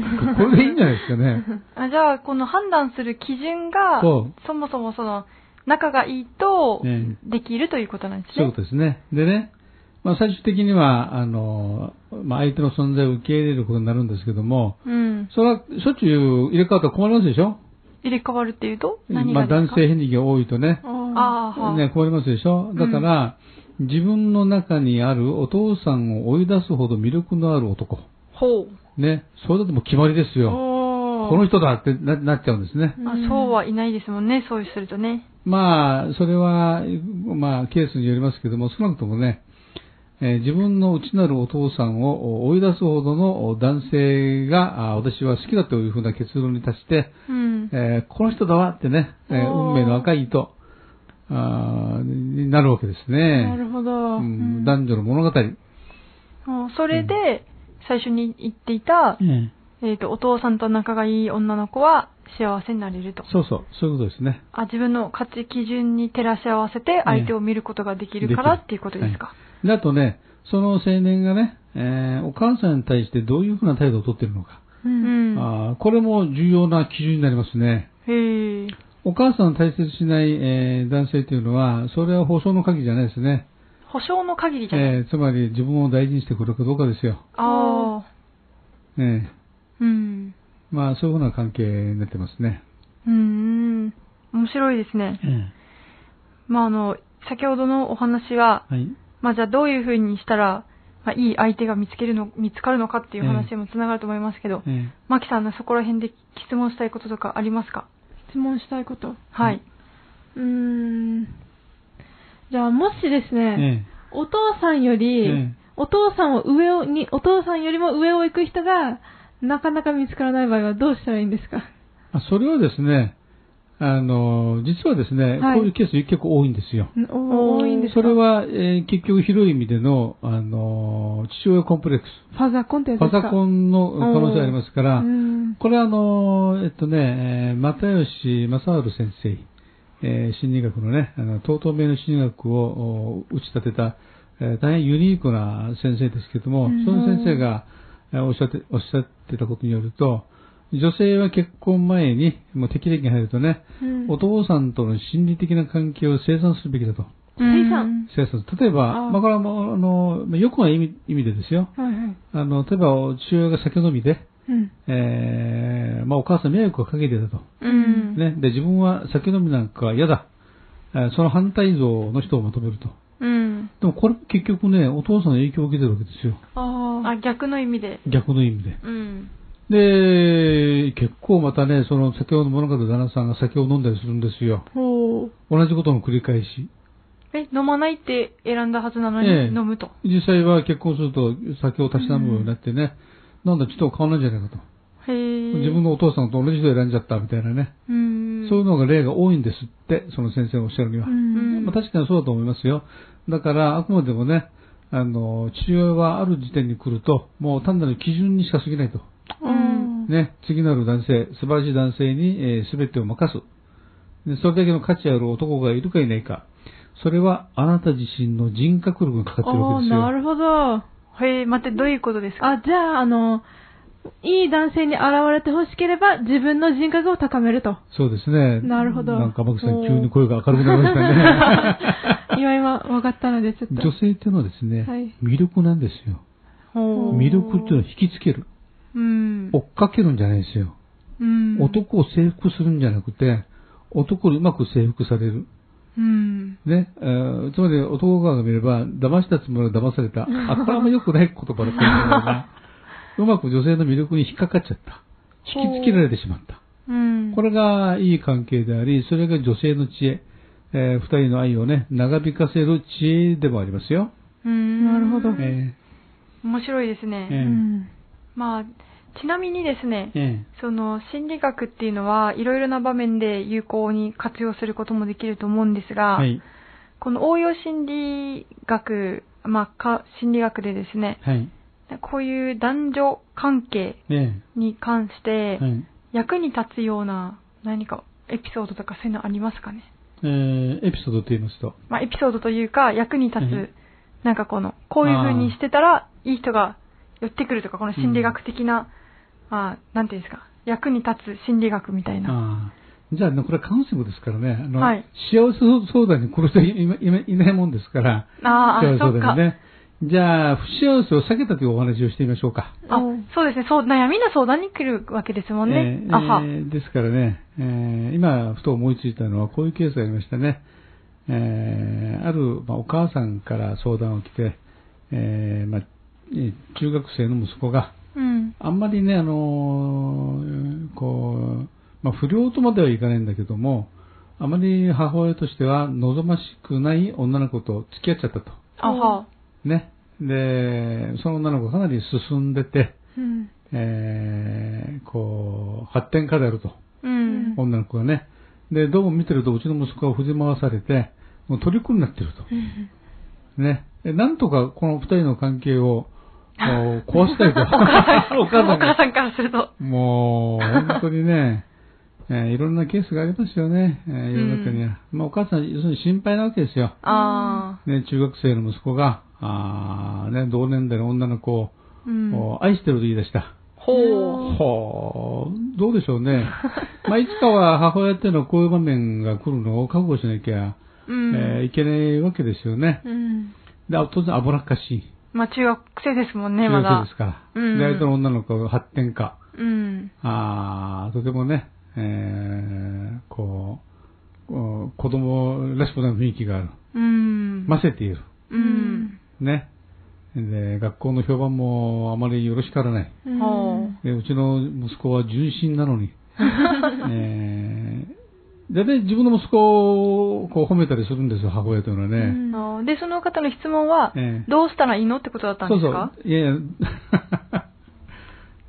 [SPEAKER 3] れでいいんじゃないですかね。
[SPEAKER 2] あじゃあ、この判断する基準が、
[SPEAKER 3] そ
[SPEAKER 2] そもそもその、仲がいいと
[SPEAKER 3] え、
[SPEAKER 2] できるということなんですね
[SPEAKER 3] そういうこ。とですね。でね、まあ最終的には、あの、まあ相手の存在を受け入れることになるんですけども、
[SPEAKER 2] うん。
[SPEAKER 3] それはしょっちゅう入れ替わったら困りますでしょ？
[SPEAKER 2] 入れ替わるっていうと何
[SPEAKER 3] まあ
[SPEAKER 2] がですか？
[SPEAKER 3] 男性変力が多いとね、
[SPEAKER 2] あ
[SPEAKER 3] ね、困りますでしょ？だから、自分の中にあるお父さんを追い出すほど魅力のある男。
[SPEAKER 2] ほう。
[SPEAKER 3] ね、それだってもう決まりですよ。
[SPEAKER 2] お
[SPEAKER 3] この人だってななっちゃうんですね。
[SPEAKER 2] あそうはいないですもんね、そうするとね。
[SPEAKER 3] まあ、それは、まあ、ケースによりますけども、少なくともね、えー自分の内なるお父さんを追い出すほどの男性が、あ私は好きだというふうな結論に達して、
[SPEAKER 2] うん。
[SPEAKER 3] えーこの人だわってね、えー運命の赤い糸あーになるわけですね。
[SPEAKER 1] なるほど。
[SPEAKER 3] うん男女の物語。
[SPEAKER 2] それで、最初に言っていた、えっ、と、お父さんと仲がいい女の子は幸せになれると。
[SPEAKER 3] そうそう、そういうことですね。
[SPEAKER 2] あ、自分の価値基準に照らし合わせて相手を見ることができるから
[SPEAKER 3] できる
[SPEAKER 2] っていうことですか。
[SPEAKER 3] であとね、その青年がね、えーお母さんに対してどういうふうな態度をとっているのか。
[SPEAKER 1] う。
[SPEAKER 2] うんん。
[SPEAKER 3] あーこれも重要な基準になりますね。
[SPEAKER 2] へえ。
[SPEAKER 3] お母さんを大切にしない、えー男性というのは、それは放送の鍵じゃないですね。
[SPEAKER 2] 保証の限りじゃない。
[SPEAKER 3] えーつまり自分を大事にしてくるかどうかですよ。
[SPEAKER 2] ああ。
[SPEAKER 3] え
[SPEAKER 2] うん。
[SPEAKER 3] えまあ、そういうふうな関係になってますね。
[SPEAKER 2] うーん。面白いですね。
[SPEAKER 3] え
[SPEAKER 2] まあ、あの、先ほどのお話は、
[SPEAKER 3] えはい。
[SPEAKER 2] まあ、じゃあどういうふうにしたら、まあ、いい相手が見つけるの、見つかるのかっていう話にもつながると思いますけど、
[SPEAKER 3] え
[SPEAKER 2] マキさんのそこら辺で質問したいこととかありますか？
[SPEAKER 1] 質問したいこと。
[SPEAKER 2] はい。
[SPEAKER 1] うーん。じゃあ、もしです
[SPEAKER 3] え
[SPEAKER 1] ね、お父さんより、
[SPEAKER 3] ええ
[SPEAKER 1] お父さんを上をに、お父さんよりも上を行く人が、なかなか見つからない場合はどうしたらいいんですか？
[SPEAKER 3] あそれはですね、あの、実はですね、
[SPEAKER 1] はい。
[SPEAKER 3] こういうケース結構多いんですよ。
[SPEAKER 1] 多いんですか？
[SPEAKER 3] それは、えー結局広い意味での、あの、父親コンプレックス。
[SPEAKER 1] ファザコンってやつですか？
[SPEAKER 3] パザコンの可能性ありますから、
[SPEAKER 1] うん。
[SPEAKER 3] これはあの、えっとね、えー又吉正治先生、えー心理学のね、あの、東東名の心理学をお打ち立てた、えー大変ユニークな先生ですけども、
[SPEAKER 1] うん。
[SPEAKER 3] その先生が、えーおっしゃって、おっしゃってたことによると、女性は結婚前に、もう適齢期に入るとね、
[SPEAKER 1] うん
[SPEAKER 3] お父さんとの心理的な関係を生産するべきだと。
[SPEAKER 1] 生産
[SPEAKER 3] 生産例えば、
[SPEAKER 1] あー
[SPEAKER 3] まあ、これはもうあの、まあよくない意味意味でですよ。
[SPEAKER 1] はいはい。
[SPEAKER 3] あの、例えば、父親が酒飲みで、
[SPEAKER 1] うん。
[SPEAKER 3] えー、まあ、お母さん迷惑をかけてたと。
[SPEAKER 2] うん。
[SPEAKER 3] ね。で、自分は酒飲みなんかは嫌だ。えーその反対像の人を求めると。
[SPEAKER 2] うん。
[SPEAKER 3] でも、これ結局ね、お父さんの影響を受けてるわけですよ。
[SPEAKER 1] あ
[SPEAKER 2] あ、逆の意味で。
[SPEAKER 3] 逆の意味で。
[SPEAKER 2] うん。
[SPEAKER 3] で、結構またね、その酒を飲まなかった旦那さんが酒を飲んだりするんですよ。同じことの繰り返し。
[SPEAKER 2] え、飲まないって選んだはずなのに
[SPEAKER 3] ええ
[SPEAKER 2] 飲むと？
[SPEAKER 3] 実際は結婚すると酒をたしなむようになってね、なんだ、ちょっと変わらないんじゃないかと。
[SPEAKER 2] へえ。
[SPEAKER 3] 自分のお父さんと同じ人を選んじゃったみたいなね。
[SPEAKER 2] うん。
[SPEAKER 3] そういうのが例が多いんですって、その先生がおっしゃるには。
[SPEAKER 1] うん。
[SPEAKER 3] まあ、確かにそうだと思いますよ。だから、あくまでもね、あの、父親はある時点に来ると、もう単なる基準にしか過ぎないと。
[SPEAKER 1] うん。
[SPEAKER 3] ね、次なる男性、素晴らしい男性に、えー全てを任す。でそれだけの価値ある男がいるかいないか。それはあなた自身の人格力がかかってるわけですよ。
[SPEAKER 1] なるほど。
[SPEAKER 2] へえ、待って、どういうことですか？
[SPEAKER 1] あ、じゃあ、あの、いい男性に現れてほしければ、自分の人格を高めると。
[SPEAKER 3] そうですね。
[SPEAKER 1] なるほど
[SPEAKER 3] なんか、マクさん急に声が明るくなりましたね。
[SPEAKER 1] 今今分かったので、ちょっと。
[SPEAKER 3] 女性っていうのはですね、
[SPEAKER 1] はい
[SPEAKER 3] 魅力なんですよ。
[SPEAKER 2] ほ
[SPEAKER 3] 魅力っていうのは引きつける。
[SPEAKER 2] う。うん。
[SPEAKER 3] 追っかけるんじゃないですよ。
[SPEAKER 2] うん。
[SPEAKER 3] 男を征服するんじゃなくて、男にうまく征服される。
[SPEAKER 2] うん。
[SPEAKER 3] ね、えーつまり男側が見れば、騙したつもりが騙された。あ、これはあんま良くない言葉だったんだ。うまく女性の魅力に引っかかっちゃった。引きつけられてしまった。
[SPEAKER 2] うん。
[SPEAKER 3] これがいい関係であり、それが女性の知恵。えー二人の愛をね、長引かせる知恵でもありますよ。
[SPEAKER 2] うん。
[SPEAKER 1] なるほど
[SPEAKER 3] え
[SPEAKER 2] 面白いです
[SPEAKER 3] え
[SPEAKER 2] ね。
[SPEAKER 3] え
[SPEAKER 1] うん。
[SPEAKER 2] まあ、ちなみにですね
[SPEAKER 3] ー、え
[SPEAKER 2] その心理学っていうのはいろいろな場面で有効に活用することもできると思うんです
[SPEAKER 3] ー
[SPEAKER 2] が、
[SPEAKER 3] はい。
[SPEAKER 2] この応用心理学、まあ、か心理学でですね、
[SPEAKER 3] はい。
[SPEAKER 2] こういう男女関係
[SPEAKER 3] え
[SPEAKER 2] に関して。役に立つような何かエピソードとかそういうのありますかね？
[SPEAKER 3] えーエピソードと言いますと？
[SPEAKER 2] まあ、エピソードというか役に立
[SPEAKER 3] うん
[SPEAKER 2] つ、なんかこの、こういう風にしてたらいい人が寄ってくるとか、この心理学的な、まあ、なんていうんですか、役に立つ心理学みたいな。
[SPEAKER 3] じゃあね、これはカウンセリングですからね。あの、
[SPEAKER 2] はい
[SPEAKER 3] 幸せ相談に来る人いないもんですから。
[SPEAKER 2] あ
[SPEAKER 3] 幸せ
[SPEAKER 2] そっか。
[SPEAKER 3] 相談にね。じゃあ、不幸せを避けたというお話をしてみましょうか。
[SPEAKER 2] あ、そうですね。そう、悩みの相談に来るわけですもんね。
[SPEAKER 3] えー
[SPEAKER 2] あは。
[SPEAKER 3] えーですからね、えー今、ふと思いついたのは、こういうケースがありましたね。えーある、まあ、お母さんから相談を来て、えーまあ、えー中学生の息子が、
[SPEAKER 2] うん。
[SPEAKER 3] あんまりね、あのーこう、まあ、不良とまではいかないんだけども、あまり母親としては望ましくない女の子と付き合っちゃったと。
[SPEAKER 2] あは。
[SPEAKER 3] ね。で、その女の子がかなり進んでて、
[SPEAKER 1] うん。
[SPEAKER 3] えーこう、発展家であると。
[SPEAKER 2] うん。
[SPEAKER 3] 女の子がね。で、どうも見てるとうちの息子が振り回されて、もう虜になってると。ね。でなんとかこの二人の関係をもう壊したいと。お母
[SPEAKER 2] お
[SPEAKER 3] さんが。
[SPEAKER 2] 母さんからすると。
[SPEAKER 3] もう、本当にね、えーいろんなケースがありますよね。えー世の中には。まあお母さん、要するに心配なわけですよ。
[SPEAKER 2] あ
[SPEAKER 3] ね、中学生の息子が、あーね、同年代の女の子を、
[SPEAKER 2] あ。うん。
[SPEAKER 3] こう愛してると言い出した。
[SPEAKER 2] ほう。
[SPEAKER 3] ほう、どうでしょうね。まあ、いつかは母親っていうのはこういう場面が来るのを覚悟しなきゃ、
[SPEAKER 2] うん。
[SPEAKER 3] えーいけないわけですよね。
[SPEAKER 1] うん。
[SPEAKER 3] で、あ当然危なっかしい。
[SPEAKER 2] まあ中学生ですもんね、
[SPEAKER 3] 中学生
[SPEAKER 2] まだ
[SPEAKER 3] で。すから。
[SPEAKER 2] うん
[SPEAKER 3] で、相手の女の子が発展家。
[SPEAKER 2] うん。
[SPEAKER 3] あーとてもね、えー、こう、子供らしくない雰囲気がある。
[SPEAKER 2] うん。
[SPEAKER 3] ませている。
[SPEAKER 2] うん。
[SPEAKER 3] ね。で、学校の評判もあまりよろしからない。
[SPEAKER 2] ほ
[SPEAKER 3] で、うちの息子は純真なのに、えー、大体自分の息子をこう褒めたりするんですよ、母親というのはね。
[SPEAKER 2] で、その方の質問は、
[SPEAKER 3] ええ
[SPEAKER 2] どうしたらいいのってことだったん
[SPEAKER 3] そうそう
[SPEAKER 2] ですか。
[SPEAKER 3] いやいや、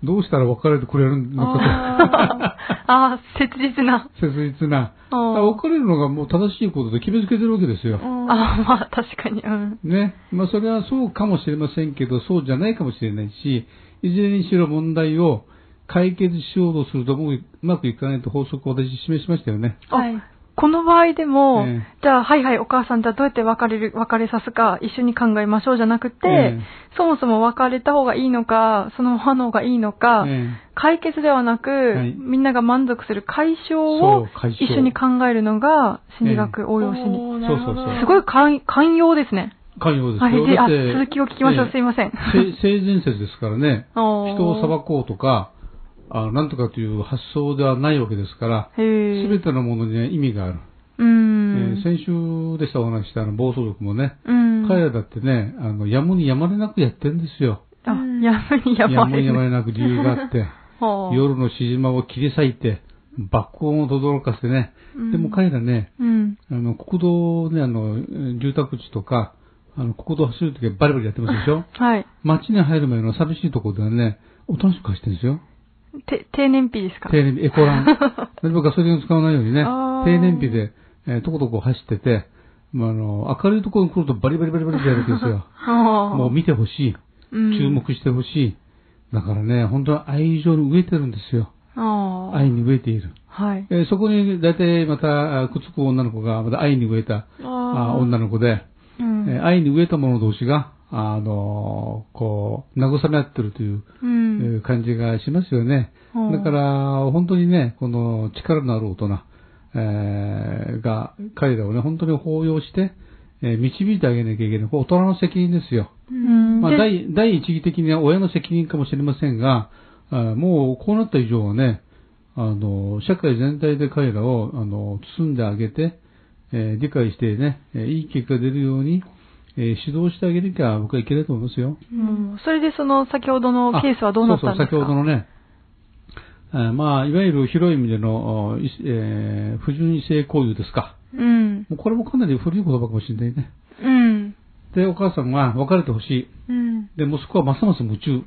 [SPEAKER 3] どうしたら別れてくれるのか
[SPEAKER 2] あーあー、切実な。
[SPEAKER 3] と、切実な。別れるのがもう正しいことで決めつけてるわけですよ。
[SPEAKER 2] あーまあ確かに。うん。
[SPEAKER 3] ね。まあそれはそうかもしれませんけど、そうじゃないかもしれないし、いずれにしろ問題を解決しようとするともううまくいかないと法則を私示しましたよね。
[SPEAKER 2] はい。この場合でも、
[SPEAKER 3] え
[SPEAKER 2] じゃあ、はいはい、お母さん、じゃあどうやって別れる、別れさすか、一緒に考えましょうじゃなくて、
[SPEAKER 3] ええ
[SPEAKER 2] そもそも別れた方がいいのか、そのままの方がいいのか、
[SPEAKER 3] え
[SPEAKER 2] 解決ではなく、
[SPEAKER 3] はい
[SPEAKER 2] みんなが満足する解消
[SPEAKER 3] そ
[SPEAKER 2] を一緒に考えるのが心理学応用心理。
[SPEAKER 3] そうそうそう
[SPEAKER 2] すごい寛寛容ですね。
[SPEAKER 3] 寛容ですよ。
[SPEAKER 2] はい。で、あ、続きを聞きましょう。
[SPEAKER 3] ええ
[SPEAKER 2] すいません。
[SPEAKER 3] せ性善説ですからね、人を裁こうとか、あなんとかという発想ではないわけですから。すべてのものには意味がある。
[SPEAKER 2] う
[SPEAKER 3] え
[SPEAKER 2] ん。
[SPEAKER 3] ー先週でしたお話ししたあの暴走族もね、
[SPEAKER 2] うん。
[SPEAKER 3] 彼らだってね、あの、やむにやまれなくやってるんですよ。
[SPEAKER 2] あ、やむにやまれ
[SPEAKER 3] やむにやま
[SPEAKER 2] る。
[SPEAKER 3] れなく理由があって、
[SPEAKER 2] はあ
[SPEAKER 3] 夜のしじまを切り裂いて、爆音を轟かせてね、
[SPEAKER 2] うん
[SPEAKER 3] でも彼らね、
[SPEAKER 2] うん。
[SPEAKER 3] あの、国道ね、あの、えー住宅地とか、あの、国道走るときはバリバリやってますでしょ？
[SPEAKER 2] はい。
[SPEAKER 3] 街に入る前の寂しいところではね、おとなしく走ってるんですよ。
[SPEAKER 2] て、低燃費ですか？
[SPEAKER 3] 低燃費、エコラン。なるべくガソリンを使わないようにね低燃費で、えーとことこ走ってて、まあ、あの、明るいところに来るとバリバリバリバリってやるわけですよ。
[SPEAKER 2] は あ
[SPEAKER 3] もう見てほしい。
[SPEAKER 2] うん
[SPEAKER 3] 注目してほしい。だからね、本当は愛情に飢えてるんですよ。愛に飢えている。
[SPEAKER 2] はい。
[SPEAKER 3] えーそこに大体またあくっつく女の子がまた愛に飢えたあ女の子で、
[SPEAKER 2] うん。
[SPEAKER 3] えー愛に飢えた者同士が、あのこう、慰め合ってるという、感じがしますよね。
[SPEAKER 2] うん
[SPEAKER 3] だから、本当にね、この力のある大人、えーが、彼らをね、本当に抱擁して、えー導いてあげなきゃいけない。大人の責任ですよ。
[SPEAKER 2] うん。
[SPEAKER 3] まあ、
[SPEAKER 2] で
[SPEAKER 3] 第、第一義的には親の責任かもしれませんが、あもうこうなった以上はね、あの、社会全体で彼らを、あの、包んであげて、えー理解してね、えーいい結果が出るように、えー指導してあげなきゃ僕はいけないと思いますよ。
[SPEAKER 2] うんそれでその先ほどのケースはどうなったんですか？
[SPEAKER 3] あそうそう、先ほどのね、えーまあ、いわゆる広い意味での、えー不純異性行為ですか。
[SPEAKER 2] うん。
[SPEAKER 3] もうこれもかなり古い言葉かもしれないね。
[SPEAKER 2] うん。
[SPEAKER 3] で、お母さんが別れてほしい。
[SPEAKER 2] うん。
[SPEAKER 3] で、息子はますます夢中。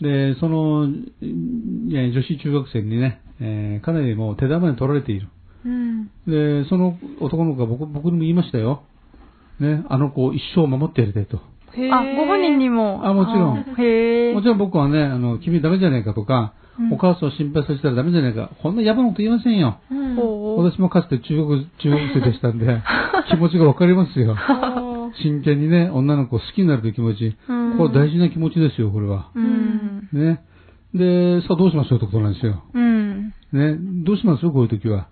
[SPEAKER 3] で、その、女子中学生にね、えーかなりもう手玉に取られている。
[SPEAKER 2] うん。
[SPEAKER 3] で、その男の子が僕僕にも言いましたよ。ね、あの子を一生守ってやりたいと。
[SPEAKER 1] へー
[SPEAKER 2] あ、ご本人にも？
[SPEAKER 3] あもちろん
[SPEAKER 2] へえ。
[SPEAKER 3] もちろん僕はね、あの、君ダメじゃないかとか、
[SPEAKER 2] うん
[SPEAKER 3] お母さんを心配させたらダメじゃないか。こんな野蛮なこと言いませんよ。
[SPEAKER 1] うん。
[SPEAKER 3] 私もかつて中国、中国生でしたんで、気持ちがわかりますよ。真剣にね、女の子を好きになるという気持ち。
[SPEAKER 2] うん
[SPEAKER 3] これ大事な気持ちですよ、これは。
[SPEAKER 2] うん。
[SPEAKER 3] ね。で、さあどうしましょうってことなんですよ。
[SPEAKER 2] うん。
[SPEAKER 3] ね。どうします？こういう時は。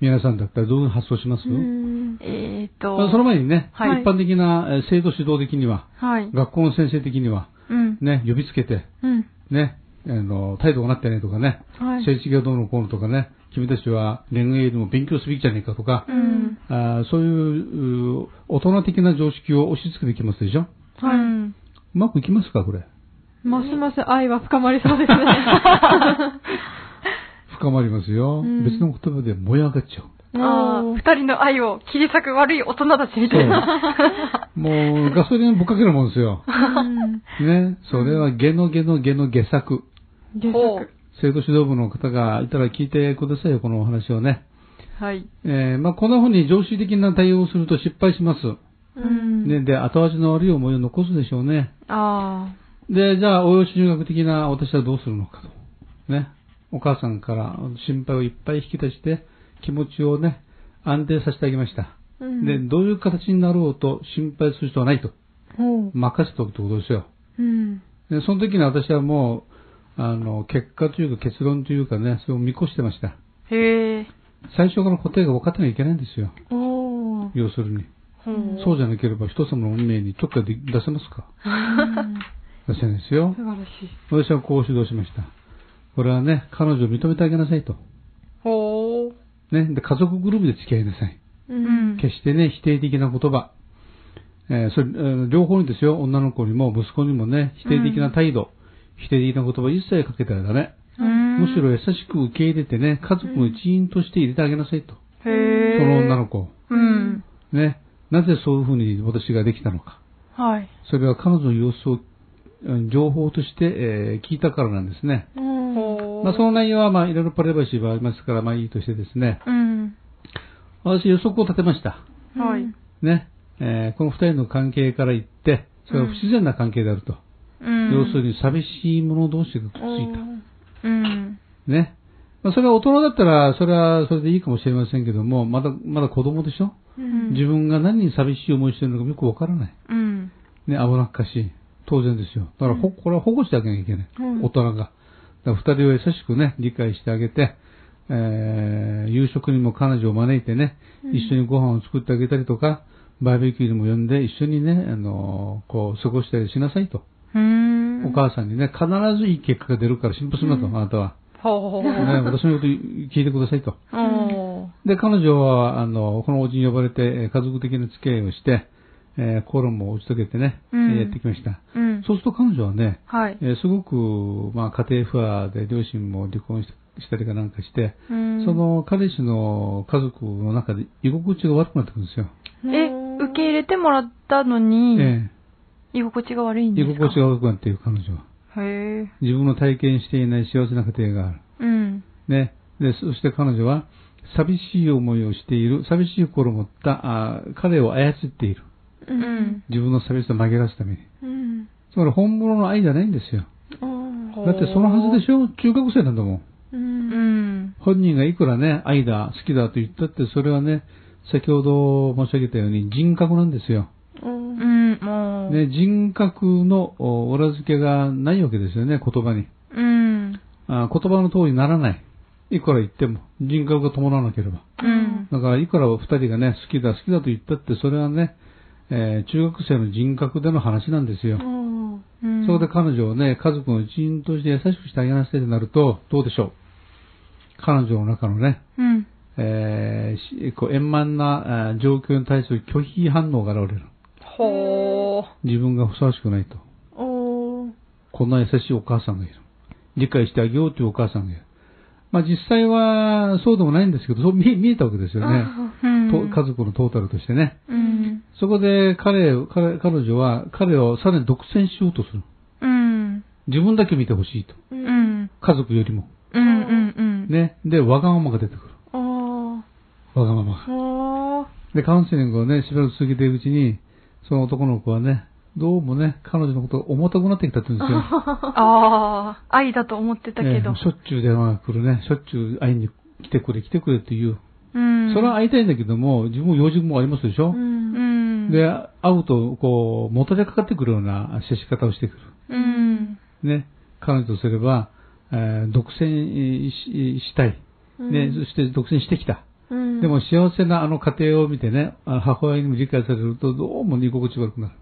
[SPEAKER 3] 皆さんだったらどういう発想します、
[SPEAKER 1] うん
[SPEAKER 2] えーっと。
[SPEAKER 3] まあその前にね、
[SPEAKER 2] はい
[SPEAKER 3] 一般的なえー制度指導的には、
[SPEAKER 2] はい。
[SPEAKER 3] 学校の先生的には、
[SPEAKER 2] うん。
[SPEAKER 3] ね、呼びつけて、
[SPEAKER 2] うん。
[SPEAKER 3] ね、あの、態度がなってねとかね、
[SPEAKER 2] はい。
[SPEAKER 3] 成績がどうのこうのとかね、君たちは恋愛よりも勉強すべきじゃねえかとか、
[SPEAKER 2] うん。
[SPEAKER 3] あーそういうう大人的な常識を押し付けてきますでしょ？
[SPEAKER 2] はい。
[SPEAKER 3] うまくいきますかこれ？
[SPEAKER 1] ますます愛は深まりそうですね。
[SPEAKER 3] 深まりますよ。
[SPEAKER 1] うん
[SPEAKER 3] 別の言葉で燃え上がっちゃう。
[SPEAKER 2] ああ、二人の愛を切り裂く悪い大人たちみたいな。
[SPEAKER 3] もう、ガソリンぶっかけるもんですよ。
[SPEAKER 1] うん
[SPEAKER 3] ね。それはゲのゲのゲの下作。
[SPEAKER 1] 下
[SPEAKER 2] ほ
[SPEAKER 1] 作
[SPEAKER 3] 生徒指導部の方がいたら聞いてくださいよ、このお話をね。
[SPEAKER 2] はい。
[SPEAKER 3] えーまあ、こんな風に常識的な対応をすると失敗します。
[SPEAKER 1] うん
[SPEAKER 3] ね。で、後味の悪い思いを残すでしょうね。
[SPEAKER 2] あ
[SPEAKER 3] で、じゃあ、応用心理学的な私はどうするのかと。ね。お母さんから心配をいっぱい引き出して、気持ちをね、安定させてあげました。
[SPEAKER 1] うん
[SPEAKER 3] で、どういう形になろうと心配する人はないと。任せておくってことですよ。
[SPEAKER 1] うん
[SPEAKER 3] で、その時に私はもう、あの、結果というか結論というかね、それを見越してました。
[SPEAKER 2] あ。へえ。
[SPEAKER 3] 最初から答えが分かってなきゃいけないんですよ。要するに。そうじゃなければ人様の運命にちょっかいで出せますか？出せないですよ。
[SPEAKER 2] 素晴らしい。
[SPEAKER 3] 私はこう指導しました。これはね、彼女を認めてあげなさいと。
[SPEAKER 2] ほう。
[SPEAKER 3] ね、で、家族ぐるみで付き合いなさい。
[SPEAKER 2] うん。
[SPEAKER 3] 決してね、否定的な言葉。えーそれ、えー両方にですよ、女の子にも息子にもね、否定的な態度、否定的な言葉一切かけたらダメ。
[SPEAKER 2] うん
[SPEAKER 3] むしろ優しく受け入れてね、家族の一員として入れてあげなさいと。
[SPEAKER 2] へえ。
[SPEAKER 3] その女の子を。
[SPEAKER 2] うん。
[SPEAKER 3] ね。なぜそういうふうに私ができたのか。
[SPEAKER 2] はい。
[SPEAKER 3] それは彼女の様子を、うん情報として、えー聞いたからなんですね。
[SPEAKER 2] ほう。
[SPEAKER 3] まあ、その内容は、まあ、いろいろプライバシーはありますから、まあ、いいとしてですね。
[SPEAKER 2] うん。
[SPEAKER 3] 私予測を立てました。
[SPEAKER 2] はい。
[SPEAKER 3] ね。えーこの二人の関係から言って、それは不自然な関係であると。
[SPEAKER 2] うん。
[SPEAKER 3] 要するに寂しい者同士がくっついた。
[SPEAKER 2] うん。
[SPEAKER 3] ね。まあ、それは大人だったら、それはそれでいいかもしれませんけども、まだ、まだ子供でしょ？
[SPEAKER 2] うん。
[SPEAKER 3] 自分が何に寂しい思いしてるのかよくわからない。
[SPEAKER 2] うん。
[SPEAKER 3] ね、危なっかしい。当然ですよ。だから、ほ、これは保護してあげなきゃいけない。大人が。二人を優しくね、理解してあげて、えー、夕食にも彼女を招いてね、一緒にご飯を作ってあげたりとか、バーベキューにも呼んで一緒にね、あのこう、過ごしたりしなさいと。
[SPEAKER 2] うん。
[SPEAKER 3] お母さんにね、必ずいい結果が出るから心配するなと、あなたは。
[SPEAKER 2] ほう。
[SPEAKER 3] ね、私のこと聞いてくださいと。で、彼女は、あの、このおじに呼ばれて、えー家族的な付き合いをして、えー、心も打ち解けてね、
[SPEAKER 2] うん
[SPEAKER 3] やってきました。
[SPEAKER 2] うん。
[SPEAKER 3] そうすると彼女はね、
[SPEAKER 2] はい。
[SPEAKER 3] えーすごく、まあ、家庭不和で両親も離婚ししたりかなんかして、
[SPEAKER 2] うん
[SPEAKER 3] そ、の彼氏の家族の中で居心地が悪くなってくるんですよ。
[SPEAKER 2] え、受け入れてもらったのに、
[SPEAKER 3] え
[SPEAKER 2] 居心地が悪いんですか？
[SPEAKER 3] 心地が悪くなっている彼女は。自分の体験していない幸せな家庭がある。
[SPEAKER 2] うん。
[SPEAKER 3] ね。で、そして彼女は、寂しい思いをしている、寂しい心を持った、あー彼を操っている。
[SPEAKER 2] うん。
[SPEAKER 3] 自分の寂しさを紛らわすために。
[SPEAKER 1] うん。
[SPEAKER 3] つまり本物の愛じゃないんですよ。
[SPEAKER 1] うん
[SPEAKER 3] だってそのはずでしょ？中学生なんだもん。
[SPEAKER 1] うん
[SPEAKER 2] うん。
[SPEAKER 3] 本人がいくらね、愛だ、好きだと言ったって、それはね、先ほど申し上げたように人格なんですよ。ね、人格のお裏付けがないわけですよね、言葉に。
[SPEAKER 2] うん。
[SPEAKER 3] あ言葉の通りにならない。いくら言っても、人格が伴わなければ。
[SPEAKER 2] うん。
[SPEAKER 3] だから、いくら二人がね、好きだ、好きだと言ったって、それはね、えー中学生の人格での話なんですよ。
[SPEAKER 2] うん。
[SPEAKER 3] そこで彼女をね、家族の一員として優しくしてあげなさいとなると、どうでしょう？彼女の中のね、
[SPEAKER 2] うん。
[SPEAKER 3] えーしこう円満な状況に対する拒否反応が現れる。
[SPEAKER 2] ほ
[SPEAKER 3] 自分がふさわしくないと。こんな優しいお母さんがいる。理解してあげようというお母さんがいる。まあ実際はそうでもないんですけど、そう見えたわけですよね。
[SPEAKER 2] う。うん。
[SPEAKER 3] と家族のトータルとしてね。
[SPEAKER 2] うん。
[SPEAKER 3] そこで彼を彼彼女は彼をさらに独占しようとする。
[SPEAKER 2] うん。
[SPEAKER 3] 自分だけ見てほしいと。
[SPEAKER 2] うん。
[SPEAKER 3] 家族よりも。
[SPEAKER 2] うん。うん。うん。
[SPEAKER 3] ね。で、わがままが出てくる。わがままが。で、カウンセリングをね、しばらく続けていくうちに、その男の子はね、どうもね、彼女のことが重たくなってきたって言うんですよ。
[SPEAKER 2] ああ、愛だと思ってたけど
[SPEAKER 3] え。えしょっちゅう電話が来るね、しょっちゅう会いに来てくれ、来てくれっていう。
[SPEAKER 2] うん。
[SPEAKER 3] それは会いたいんだけども、自分も用事もありますでしょ、
[SPEAKER 2] うん。
[SPEAKER 3] で、会うと、こう、もたれかかってくるような接し方をしてくる。
[SPEAKER 2] うん。
[SPEAKER 3] ね。彼女とすれば、えー独占ししたい。ね、そして独占してきた。でも幸せなあの家庭を見てね、あ母親にも理解されるとどうも居心地悪くなる。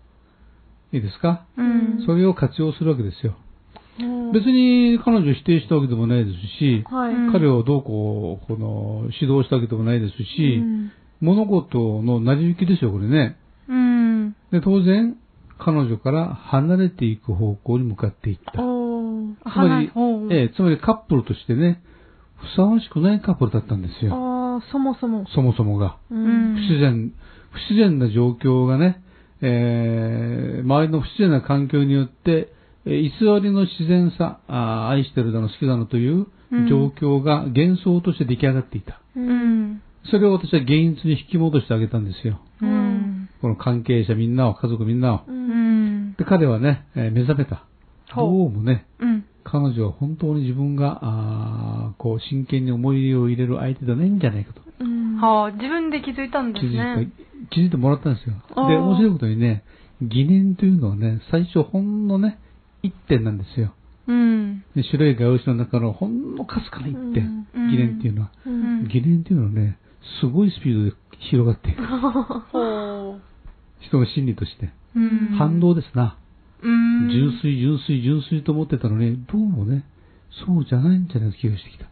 [SPEAKER 3] いいですか、
[SPEAKER 2] うん。
[SPEAKER 3] それを活用するわけですよ。別に彼女を否定したわけでもないですし、
[SPEAKER 1] はい。
[SPEAKER 2] うん
[SPEAKER 3] 彼をどうこう、この、指導したわけでもないですし、物事の成り行きですよ、これね。
[SPEAKER 2] うん。
[SPEAKER 3] で、当然、彼女から離れていく方向に向かっていった。つまり、ええ、つまりカップルとしてね、ふさわしくないカップルだったんですよ。
[SPEAKER 1] ああ、そもそも。
[SPEAKER 3] そもそもが。不自然、不自然な状況がね、えー周りの不自然な環境によって、えー偽りの自然さ、あー愛してるだの好きだのという
[SPEAKER 2] うん
[SPEAKER 3] 状況が幻想として出来上がっていた。
[SPEAKER 2] うん。
[SPEAKER 3] それを私は現実に引き戻してあげたんですよ。
[SPEAKER 2] うん。
[SPEAKER 3] この関係者みんなを、家族みんなを。
[SPEAKER 2] うん。
[SPEAKER 3] で、彼はね、えー目覚めた。どうもね、
[SPEAKER 2] うん。
[SPEAKER 3] 彼女は本当に自分が、あーこう、真剣に思い入れを入れる相手じゃないんじゃないかと。
[SPEAKER 1] うん
[SPEAKER 2] はあ、自分で気づいたんです
[SPEAKER 3] 気づいた
[SPEAKER 2] ね。、
[SPEAKER 3] 気づいてもらったんですよ。で、面白いことにね、疑念というのはね、最初ほんのね、一点なんですよ。
[SPEAKER 2] うん。
[SPEAKER 3] で白いガウシの中のほんのかすかな一点、
[SPEAKER 2] うん
[SPEAKER 3] 疑念っていうのは。
[SPEAKER 1] うん
[SPEAKER 3] 疑念っていうのはね、すごいスピードで広がっていく。
[SPEAKER 2] ほ
[SPEAKER 3] 人の心理として。
[SPEAKER 2] うん
[SPEAKER 3] 反動ですな。
[SPEAKER 2] うん
[SPEAKER 3] 純粋、純粋、純粋と思ってたのに、どうもね、そうじゃないんじゃないか気がしてきた。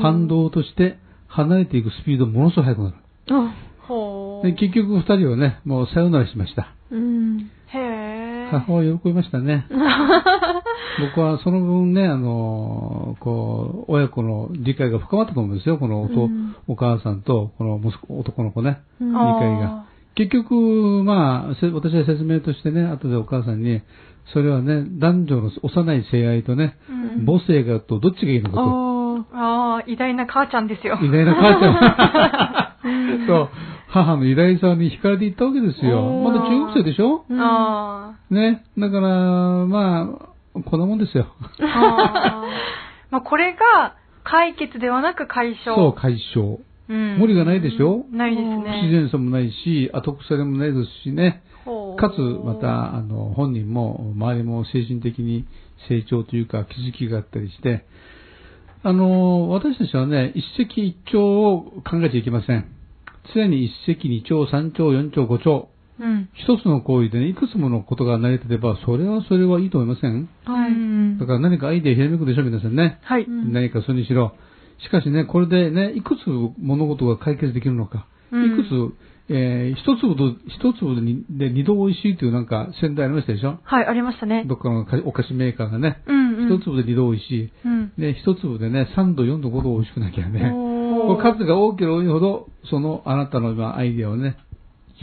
[SPEAKER 3] 反動として離れていくスピードものすごい速くなる。で結局二人はね、もうさよならしました。
[SPEAKER 1] うん。
[SPEAKER 2] へえ
[SPEAKER 3] 母は喜びましたね。僕はその分ね、あの、こう、親子の理解が深まったと思うんですよ。このお父、
[SPEAKER 1] うん
[SPEAKER 3] お母さんと、この息子、男の子ね。
[SPEAKER 1] うん
[SPEAKER 3] 理解が。結局、まあ、せ私は説明としてね、後でお母さんに、それはね、男女の幼い性愛とね、
[SPEAKER 2] うん
[SPEAKER 3] 母性がとどっちがいいのかと。
[SPEAKER 1] あ
[SPEAKER 2] ああ偉大な母ちゃんですよ
[SPEAKER 3] 偉大な母ちゃ ん。そう、母の偉大さに惹かれていったわけですよ。まだ中学生でしょ？
[SPEAKER 1] うん
[SPEAKER 2] あ
[SPEAKER 3] ね。だから、まあ、こんなもんですよ。
[SPEAKER 2] まあこれが解決ではなく解消
[SPEAKER 3] そう、解消。
[SPEAKER 2] うん
[SPEAKER 3] 無理がないでしょ？
[SPEAKER 2] ないです
[SPEAKER 3] 不
[SPEAKER 2] ね
[SPEAKER 3] 自然さもないし、後腐れもないですしね。かつ、また、あの、本人も、周りも精神的に成長というか、気づきがあったりして、あの、私たちはね、一石一鳥を考えちゃいけません。常に一石二鳥、三鳥、四鳥、五鳥。
[SPEAKER 2] うん
[SPEAKER 3] 一つの行為でね、いくつものことが成り立てば、それはそれはいいと思いません？
[SPEAKER 1] はい。
[SPEAKER 2] うん
[SPEAKER 3] だから何かアイデアひらめくでしょ、皆さんね。
[SPEAKER 2] はい
[SPEAKER 1] うん
[SPEAKER 3] 何かそれにしろ。しかしね、これでね、いくつ物事が解決できるのか。
[SPEAKER 2] うん
[SPEAKER 3] いくつ、えー一粒と、一粒で二度美味しいというなんか宣伝ありましたでしょ？
[SPEAKER 2] はいありましたね
[SPEAKER 3] どっかのお菓子メーカーがね、
[SPEAKER 2] うんうん
[SPEAKER 3] 一粒で二度美味しい。
[SPEAKER 2] うん
[SPEAKER 3] ね、一粒でね、三度、四度、五度美味しくなきゃね。数が多ければ多いほど、そのあなたの今アイデアをね、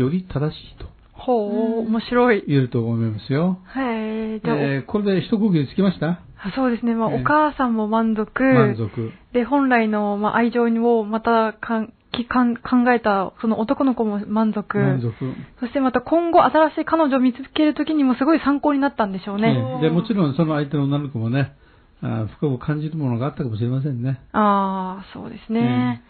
[SPEAKER 3] より正しいと
[SPEAKER 2] ほう面白い
[SPEAKER 3] 言えると思いますよ。
[SPEAKER 2] はいじゃあ、
[SPEAKER 3] えーこれで一区切りつきました？
[SPEAKER 2] あそうですね、まあ、
[SPEAKER 3] ええ
[SPEAKER 2] お母さんも満足、
[SPEAKER 3] 満足。
[SPEAKER 2] で、本来の、まあ、愛情をまたかんきかん考えた、その男の子も満足。
[SPEAKER 3] 満足。
[SPEAKER 2] そしてまた今後新しい彼女を見つけるときにもすごい参考になったんでしょうね。
[SPEAKER 3] ええで、もちろんその相手の女の子もね、あー深く感じるものがあったかもしれませんね。
[SPEAKER 2] ああ、そうですね。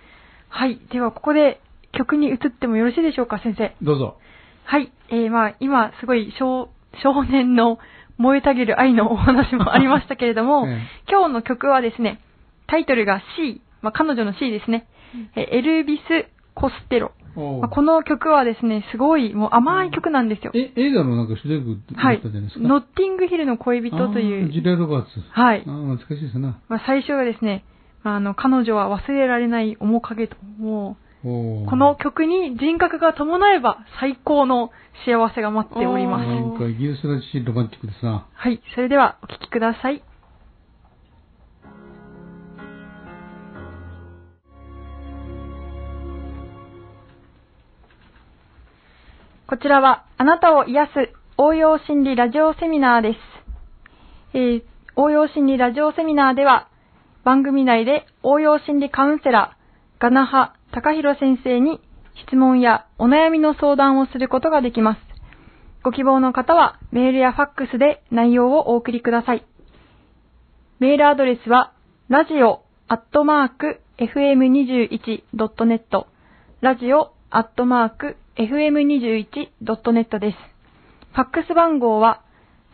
[SPEAKER 2] はい。では、ここで曲に移ってもよろしいでしょうか、先生。
[SPEAKER 3] どうぞ。
[SPEAKER 2] はい。えー、まあ、今、すごい少、少年の燃えたぎる愛のお話もありましたけれども、
[SPEAKER 3] え
[SPEAKER 2] 今日の曲はですね、タイトルが C、まあ、彼女の C ですね。えーエルビス・コステロ。まあ、この曲はですね、すごいもう甘い曲なんですよ。
[SPEAKER 3] え、映画のなんか主題歌だ
[SPEAKER 2] はい
[SPEAKER 3] ったじゃないです。か？
[SPEAKER 2] ノッティングヒルの恋人という、
[SPEAKER 3] リア・ロバーツ。
[SPEAKER 2] はい
[SPEAKER 3] あ。ー懐かしいですな。
[SPEAKER 2] まあ、最初はですね、まああの、彼女は忘れられない面影と、もう、この曲に人格が伴えば最高の幸せが待っております。
[SPEAKER 3] なんかイギリスらしいロマンティックですな。
[SPEAKER 2] はい、それではお聴きください。こちらはあなたを癒す応用心理ラジオセミナーです。えー応用心理ラジオセミナーでは番組内で応用心理カウンセラー、ガナハ・タカヒロ先生に質問やお悩みの相談をすることができます。ご希望の方はメールやファックスで内容をお送りください。メールアドレスは、ラジオ @fm21.net ラジオ @fm21.net です。ファックス番号は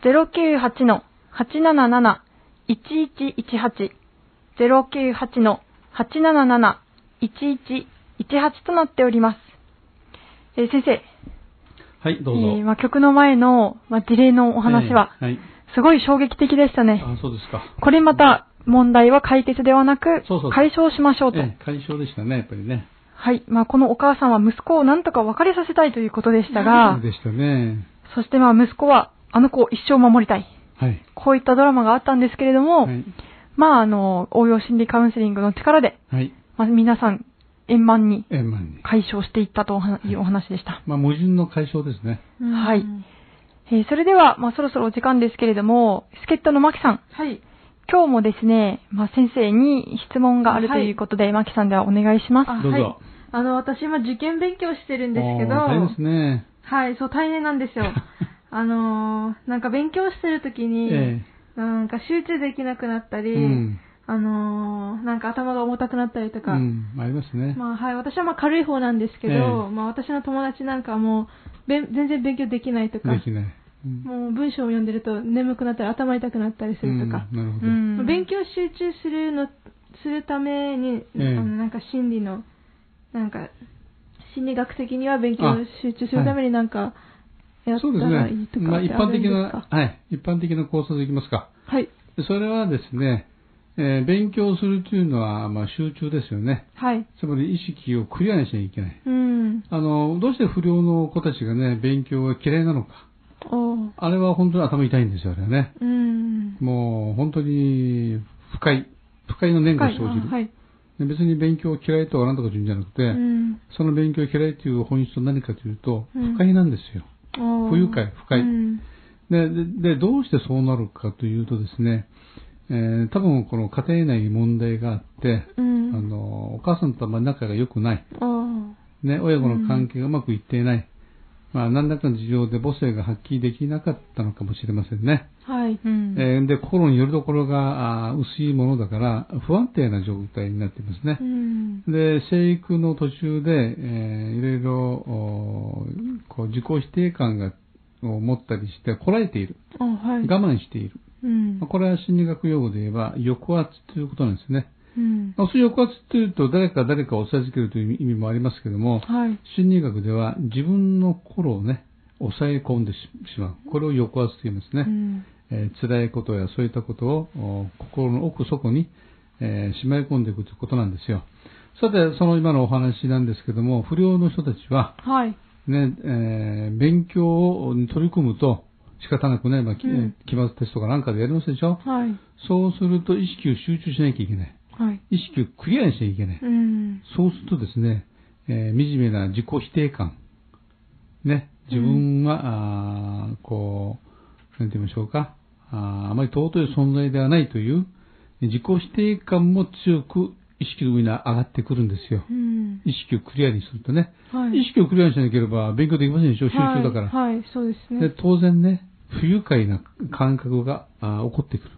[SPEAKER 2] 098-877-1118 098-877-1118となっております。えー先生、
[SPEAKER 3] はい、どうぞ。
[SPEAKER 2] えーまあ、曲の前の、まあ、ディレイのお話は、
[SPEAKER 3] えーはい。
[SPEAKER 2] すごい衝撃的でしたね。
[SPEAKER 3] あ、そうですか。
[SPEAKER 2] これまた問題は解決ではなく
[SPEAKER 3] そうそうそう、
[SPEAKER 2] 解消しましょうと。
[SPEAKER 3] えー解消でしたね、やっぱりね。
[SPEAKER 2] はい。まあ、このお母さんは息子をなんとか別れさせたいということでしたが、
[SPEAKER 3] でしたね。
[SPEAKER 2] そしてまあ、息子はあの子を一生守りたい。
[SPEAKER 3] はい。
[SPEAKER 2] こういったドラマがあったんですけれども、
[SPEAKER 3] はい。
[SPEAKER 2] まあ、あの、応用心理カウンセリングの力で、
[SPEAKER 3] はい。
[SPEAKER 2] まあ、皆さん、円満に
[SPEAKER 3] 円満に。
[SPEAKER 2] 解消していったというお話でした。
[SPEAKER 3] まあ、矛盾の解消ですね。
[SPEAKER 2] はいえーそれでは、まあ、そろそろお時間ですけれども、助っ人のマキさん、
[SPEAKER 1] はい。
[SPEAKER 2] 今日もですね、まあ、先生に質問があるということで、マキさんではお願いします。
[SPEAKER 1] あ
[SPEAKER 3] どうぞ
[SPEAKER 1] はい。あの、私今受験勉強してるんですけど、
[SPEAKER 3] 大変ですね。
[SPEAKER 1] はい、そう、大変なんですよ。あのー、なんか勉強してるときに、
[SPEAKER 3] え
[SPEAKER 1] なんか集中できなくなった
[SPEAKER 3] え
[SPEAKER 1] り、
[SPEAKER 3] うん。
[SPEAKER 1] あのー、なんか頭が重たくなったりとか、
[SPEAKER 3] うん。ありますね。
[SPEAKER 1] まあはい、私はまあ軽い方なんですけど、
[SPEAKER 3] ええ
[SPEAKER 1] まあ私の友達なんかはもう、全然勉強できないとか
[SPEAKER 3] で、きない。うん
[SPEAKER 1] もう文章を読んでると眠くなったり頭痛くなったりするとか、
[SPEAKER 3] うんなるほど。
[SPEAKER 1] 勉強集中するの、するために、
[SPEAKER 3] ええ
[SPEAKER 1] あのなんか心理の、なんか、心理学的には勉強
[SPEAKER 3] あ
[SPEAKER 1] 集中するためになんか、やったらいい
[SPEAKER 3] ね。
[SPEAKER 1] とか
[SPEAKER 3] まあ一般的な
[SPEAKER 1] か、
[SPEAKER 3] はい、一般的な考察でいきますか。
[SPEAKER 1] はい。
[SPEAKER 3] それはですね、えー勉強するというのは、まあ集中ですよね。
[SPEAKER 1] はい。
[SPEAKER 3] つまり意識をクリアにしなきゃいけない。
[SPEAKER 1] うん。
[SPEAKER 3] あの、どうして不良の子たちがね、勉強が嫌いなのか。あれは本当に頭痛いんですよ、あれはね。
[SPEAKER 1] うん。
[SPEAKER 3] もう本当に不快、不快の念が生じる。
[SPEAKER 1] はい。
[SPEAKER 3] 別に勉強嫌いとかなんとか言うんじゃなくて、
[SPEAKER 1] うん。
[SPEAKER 3] その勉強嫌いという本質は何かというと、
[SPEAKER 1] うん
[SPEAKER 3] 不快なんですよ。
[SPEAKER 1] おー
[SPEAKER 3] 不愉快不快
[SPEAKER 1] うん。
[SPEAKER 3] ででで、どうしてそうなるかというとですね、えー多分この家庭内に問題があって、
[SPEAKER 1] うん。
[SPEAKER 3] あの、お母さんとあんまり仲が良くない。ね、親子の関係がうまくいっていない。まあ、何らかの事情で母性が発揮できなかったのかもしれませんね。
[SPEAKER 1] はい。
[SPEAKER 2] うん
[SPEAKER 3] えーで、心によりどころが薄いものだから、不安定な状態になっていますね
[SPEAKER 1] う。ん。
[SPEAKER 3] で、生育の途中で、えーいろいろ、おこう自己否定感が、を持ったりして、こらえている。
[SPEAKER 1] あ、はい。
[SPEAKER 3] 我慢している。
[SPEAKER 1] うん
[SPEAKER 3] まあ。これは心理学用語で言えば、抑圧ということなんですね。
[SPEAKER 1] うん。
[SPEAKER 3] まあそういう抑圧というと、誰か誰かを抑えつけるという意味もありますけども、
[SPEAKER 1] はい。
[SPEAKER 3] 心理学では自分の心をね、抑え込んでししまう。これを抑圧と言いますね。
[SPEAKER 1] うん。
[SPEAKER 3] えー辛いことやそういったことをお心の奥底に、えーしまい込んでいくということなんですよ。さて、その今のお話なんですけども、不良の人たちは、
[SPEAKER 1] はい。
[SPEAKER 3] ね、えー勉強に取り組むと仕方なくね、まあ、期末テストかなんかでやりますでしょ？
[SPEAKER 1] はい。
[SPEAKER 3] そうすると意識を集中しなきゃいけない。
[SPEAKER 1] はい。
[SPEAKER 3] 意識をクリアにしなきゃいけない。
[SPEAKER 1] うん。
[SPEAKER 3] そうするとですね、えー惨めな自己否定感。ね、自分は、あーこう、なんて言いましょうか、あーあまり尊い存在ではないという、自己否定感も強く意識の上に上がってくるんですよ。
[SPEAKER 1] うん。
[SPEAKER 3] 意識をクリアにするとね。
[SPEAKER 1] はい。
[SPEAKER 3] 意識をクリアにしなければ勉強できませんでしょ、集中だから。
[SPEAKER 1] はい。はい、そうです
[SPEAKER 3] で
[SPEAKER 1] ね。
[SPEAKER 3] 当然ね、不愉快な感覚が起こってくる。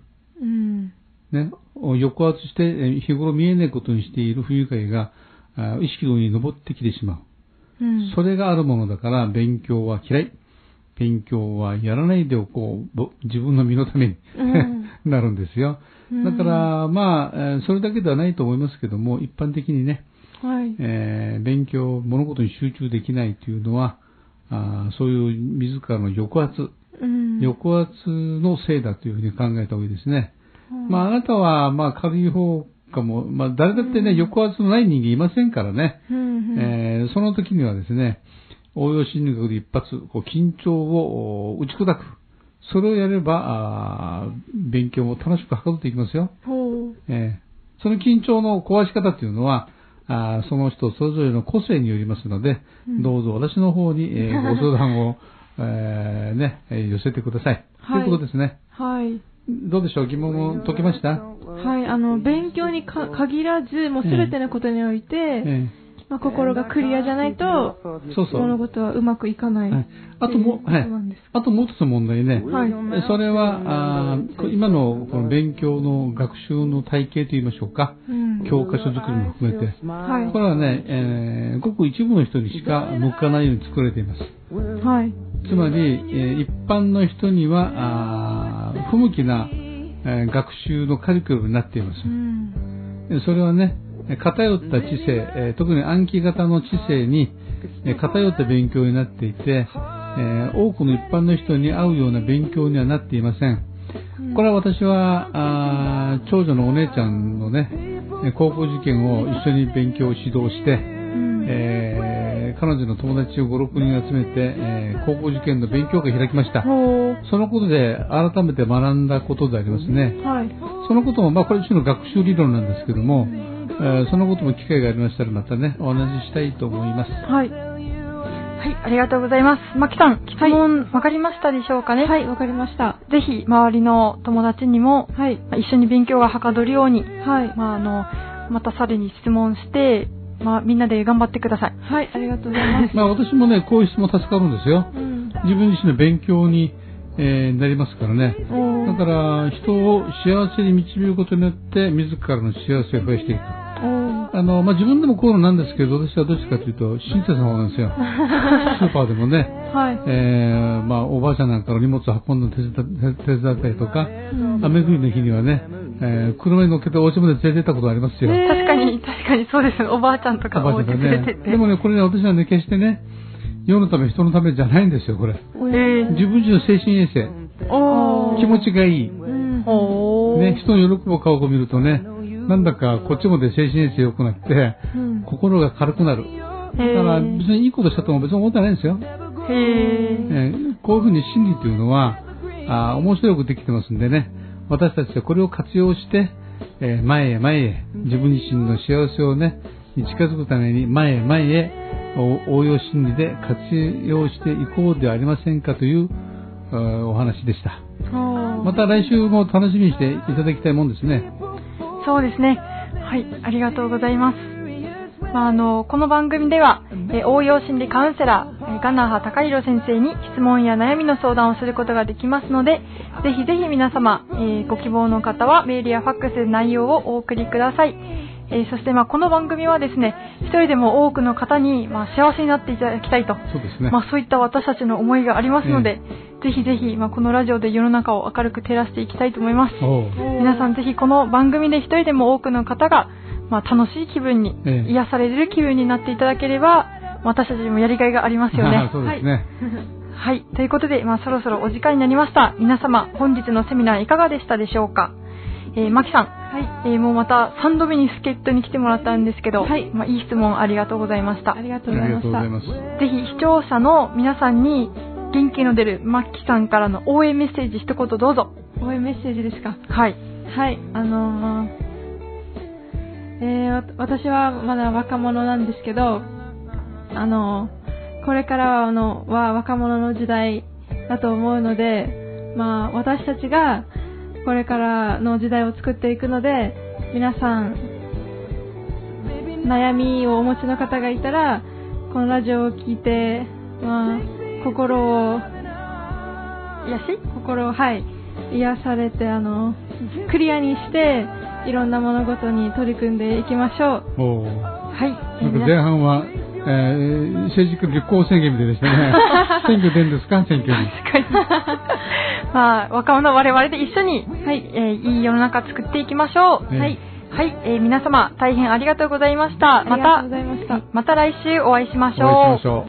[SPEAKER 1] うん。
[SPEAKER 3] ね、抑圧して、えー日頃見えないことにしている不愉快が、意識の上に登ってきてしまう。
[SPEAKER 1] うん。
[SPEAKER 3] それがあるものだから、勉強は嫌い。勉強はやらないでおこう。ぼ自分の身のために、
[SPEAKER 1] うん
[SPEAKER 3] なるんですよ。だから、まあ、えーそれだけではないと思いますけども、一般的にね、
[SPEAKER 1] はい。
[SPEAKER 3] えー勉強、物事に集中できないというのは、あーそういう自らの抑圧、
[SPEAKER 1] うん。
[SPEAKER 3] 抑圧のせいだというふうに考えた方がいいですね。
[SPEAKER 1] うん
[SPEAKER 3] まあ、あなたは、まあ、軽い方かも、まあ、誰だってね、抑圧のない人間いませんからね。
[SPEAKER 1] うんうん
[SPEAKER 3] えーその時にはですね、応用心理学で一発、こう緊張をお打ち砕く。それをやれば、あー勉強も楽しくはかどっていきますよ。えーその緊張の壊し方というのは、あーその人それぞれの個性によりますので、
[SPEAKER 1] うん
[SPEAKER 3] どうぞ私の方に、えーご相談を、えーね、えー寄せてください。
[SPEAKER 1] はい
[SPEAKER 3] ということですね。
[SPEAKER 1] はい。
[SPEAKER 3] どうでしょう？疑問を解けました？
[SPEAKER 1] はい。あの、勉強にか限らず、もうすべてのことにおいて、
[SPEAKER 3] え
[SPEAKER 1] まあ、心がクリアじゃないと、
[SPEAKER 3] ーそうそう。
[SPEAKER 1] 物事はうまくいかない。
[SPEAKER 3] はい、あともう、はい。あともう一つ問題ね。
[SPEAKER 1] はい。
[SPEAKER 3] えそれは、あ今のこの勉強の学習の体系といいましょうか。
[SPEAKER 1] うん。
[SPEAKER 3] 教科書作りも含めて。
[SPEAKER 1] はい
[SPEAKER 3] これはね、えーごく一部の人にしか向かないように作られています。
[SPEAKER 1] はい。
[SPEAKER 3] つまり、えー一般の人には、あー不向きな、えー学習のカリキュラムになっています
[SPEAKER 1] う。ん。
[SPEAKER 3] えそれはね、え偏った知性、えー特に暗記型の知性に、えー偏った勉強になっていて、えー多くの一般の人に合うような勉強にはなっていません。これは私は、あー長女のお姉ちゃんのね、えー高校受験を一緒に勉強を指導して、
[SPEAKER 1] うん。
[SPEAKER 3] えー彼女の友達を5、6人集めて、えー高校受験の勉強会を開きました。
[SPEAKER 1] ほ
[SPEAKER 3] そのことで改めて学んだことでありますね。
[SPEAKER 1] う。はい。
[SPEAKER 3] そのことも、まあこれ一種の学習理論なんですけども、えーそのことも機会がありましたらまたね、お話ししたいと思います。
[SPEAKER 1] はい。
[SPEAKER 2] はい、ありがとうございます。まきさん、質問わかりましたでしょうかね？
[SPEAKER 1] はい、わかりました。
[SPEAKER 2] ぜひ、周りの友達にも、
[SPEAKER 1] はい。
[SPEAKER 2] まあ一緒に勉強がはかどるように、
[SPEAKER 1] はい。
[SPEAKER 2] まあ、あの、またさらに質問して、まあ、みんなで頑張ってください。
[SPEAKER 1] はい、ありがとうございます。
[SPEAKER 3] まあ私もね、こういう質問助かるんですよ。
[SPEAKER 1] うん。
[SPEAKER 3] 自分自身の勉強に、えーなりますからね。だから、人を幸せに導くことによって、自らの幸せを増やしていく。あの、まあ、自分でもこういうのなんですけど、私はどっちかというと、親切な方なんですよ。スーパーでもね、
[SPEAKER 1] はい。
[SPEAKER 3] えー、まあ、おばあちゃんなんかの荷物を運んで手伝手伝ったりとか、
[SPEAKER 1] うん
[SPEAKER 3] 雨降りの日にはね、えー、車に乗っけてお家まで連れてったことありますよ。
[SPEAKER 1] ね
[SPEAKER 2] 確かに、確かにそうです。おばあちゃんとかお家
[SPEAKER 3] おばあちゃんがね。
[SPEAKER 2] 連れてって。
[SPEAKER 3] でもね、これね、私はね、決してね、世のため、人のためじゃないんですよ、これ。
[SPEAKER 2] えー、
[SPEAKER 3] 自分自身の精神衛生、
[SPEAKER 1] おー
[SPEAKER 3] 気持ちがいい。ね、人の喜ぶ顔を見るとね、なんだかこっちまで精神衛生良くなって、
[SPEAKER 1] うん
[SPEAKER 3] 心が軽くなる。だから別にいいことしたとも別に思ってないんですよ。
[SPEAKER 2] へー。
[SPEAKER 3] えーこういうふうに心理というのは、あー面白くできてますんでね、私たちはこれを活用して、えー前へ前へ、自分自身の幸せをね、に近づくために前へ前へお応用心理で活用していこうではありませんかというお話でした。また来週も楽しみにしていただきたいもんですね。
[SPEAKER 2] そうですね。はい、ありがとうございます。まあ、あの、この番組では、えー応用心理カウンセラー、えーガナハ高弘先生に質問や悩みの相談をすることができますので、ぜひぜひ皆様、えーご希望の方はメールやファックスで内容をお送りください。えーそして、まあ、この番組はですね、一人でも多くの方に、まあ、幸せになっていただきたいと、
[SPEAKER 3] そうですね。
[SPEAKER 2] まあ、そういった私たちの思いがありますので、ぜひぜひ、まあ、このラジオで世の中を明るく照らしていきたいと思います。皆さんぜひこの番組で一人でも多くの方が、まあ、楽しい気分に、
[SPEAKER 3] ええ
[SPEAKER 2] 癒される気分になっていただければ、私たちにもやりがいがありますよね。
[SPEAKER 3] そうですね。
[SPEAKER 2] はい。ということで、まあ、そろそろお時間になりました。皆様、本日のセミナーいかがでしたでしょうか？えー、マキさん。
[SPEAKER 1] はい。
[SPEAKER 2] えーもうまた3度目に助っ人に来てもらったんですけど、
[SPEAKER 1] はい
[SPEAKER 2] まあ、いい質問ありがとうございました
[SPEAKER 1] あ。りがとうございました
[SPEAKER 3] がとうござい。ます。
[SPEAKER 2] ぜひ視聴者の皆さんに元気の出るマッキさんからの応援メッセージ一言どうぞ。
[SPEAKER 1] 応援メッセージですか？
[SPEAKER 2] はい。
[SPEAKER 1] はい、あのーえーわ私はまだ若者なんですけど、あのーこれからはあのは若者の時代だと思うので、まあ、私たちがこれからの時代を作っていくので、皆さん、悩みをお持ちの方がいたら、このラジオを聞いて、まあ、心を
[SPEAKER 2] 癒し？
[SPEAKER 1] 心をはい癒されてあのクリアにしていろんな物事に取り組んでいきましょう
[SPEAKER 2] はい。
[SPEAKER 3] なんか前半は、えー政治家立候補宣言みたいでしたね。選挙出るんですか？選挙に。
[SPEAKER 2] 確かに。まあ、若者我々で一緒に、はい、えーいい世の中作っていきましょう。
[SPEAKER 3] ええ
[SPEAKER 2] はい。はい、えー皆様、大変ありがとうございました。
[SPEAKER 1] ました
[SPEAKER 2] また来週お会いしましょう。
[SPEAKER 3] お会いしましょう。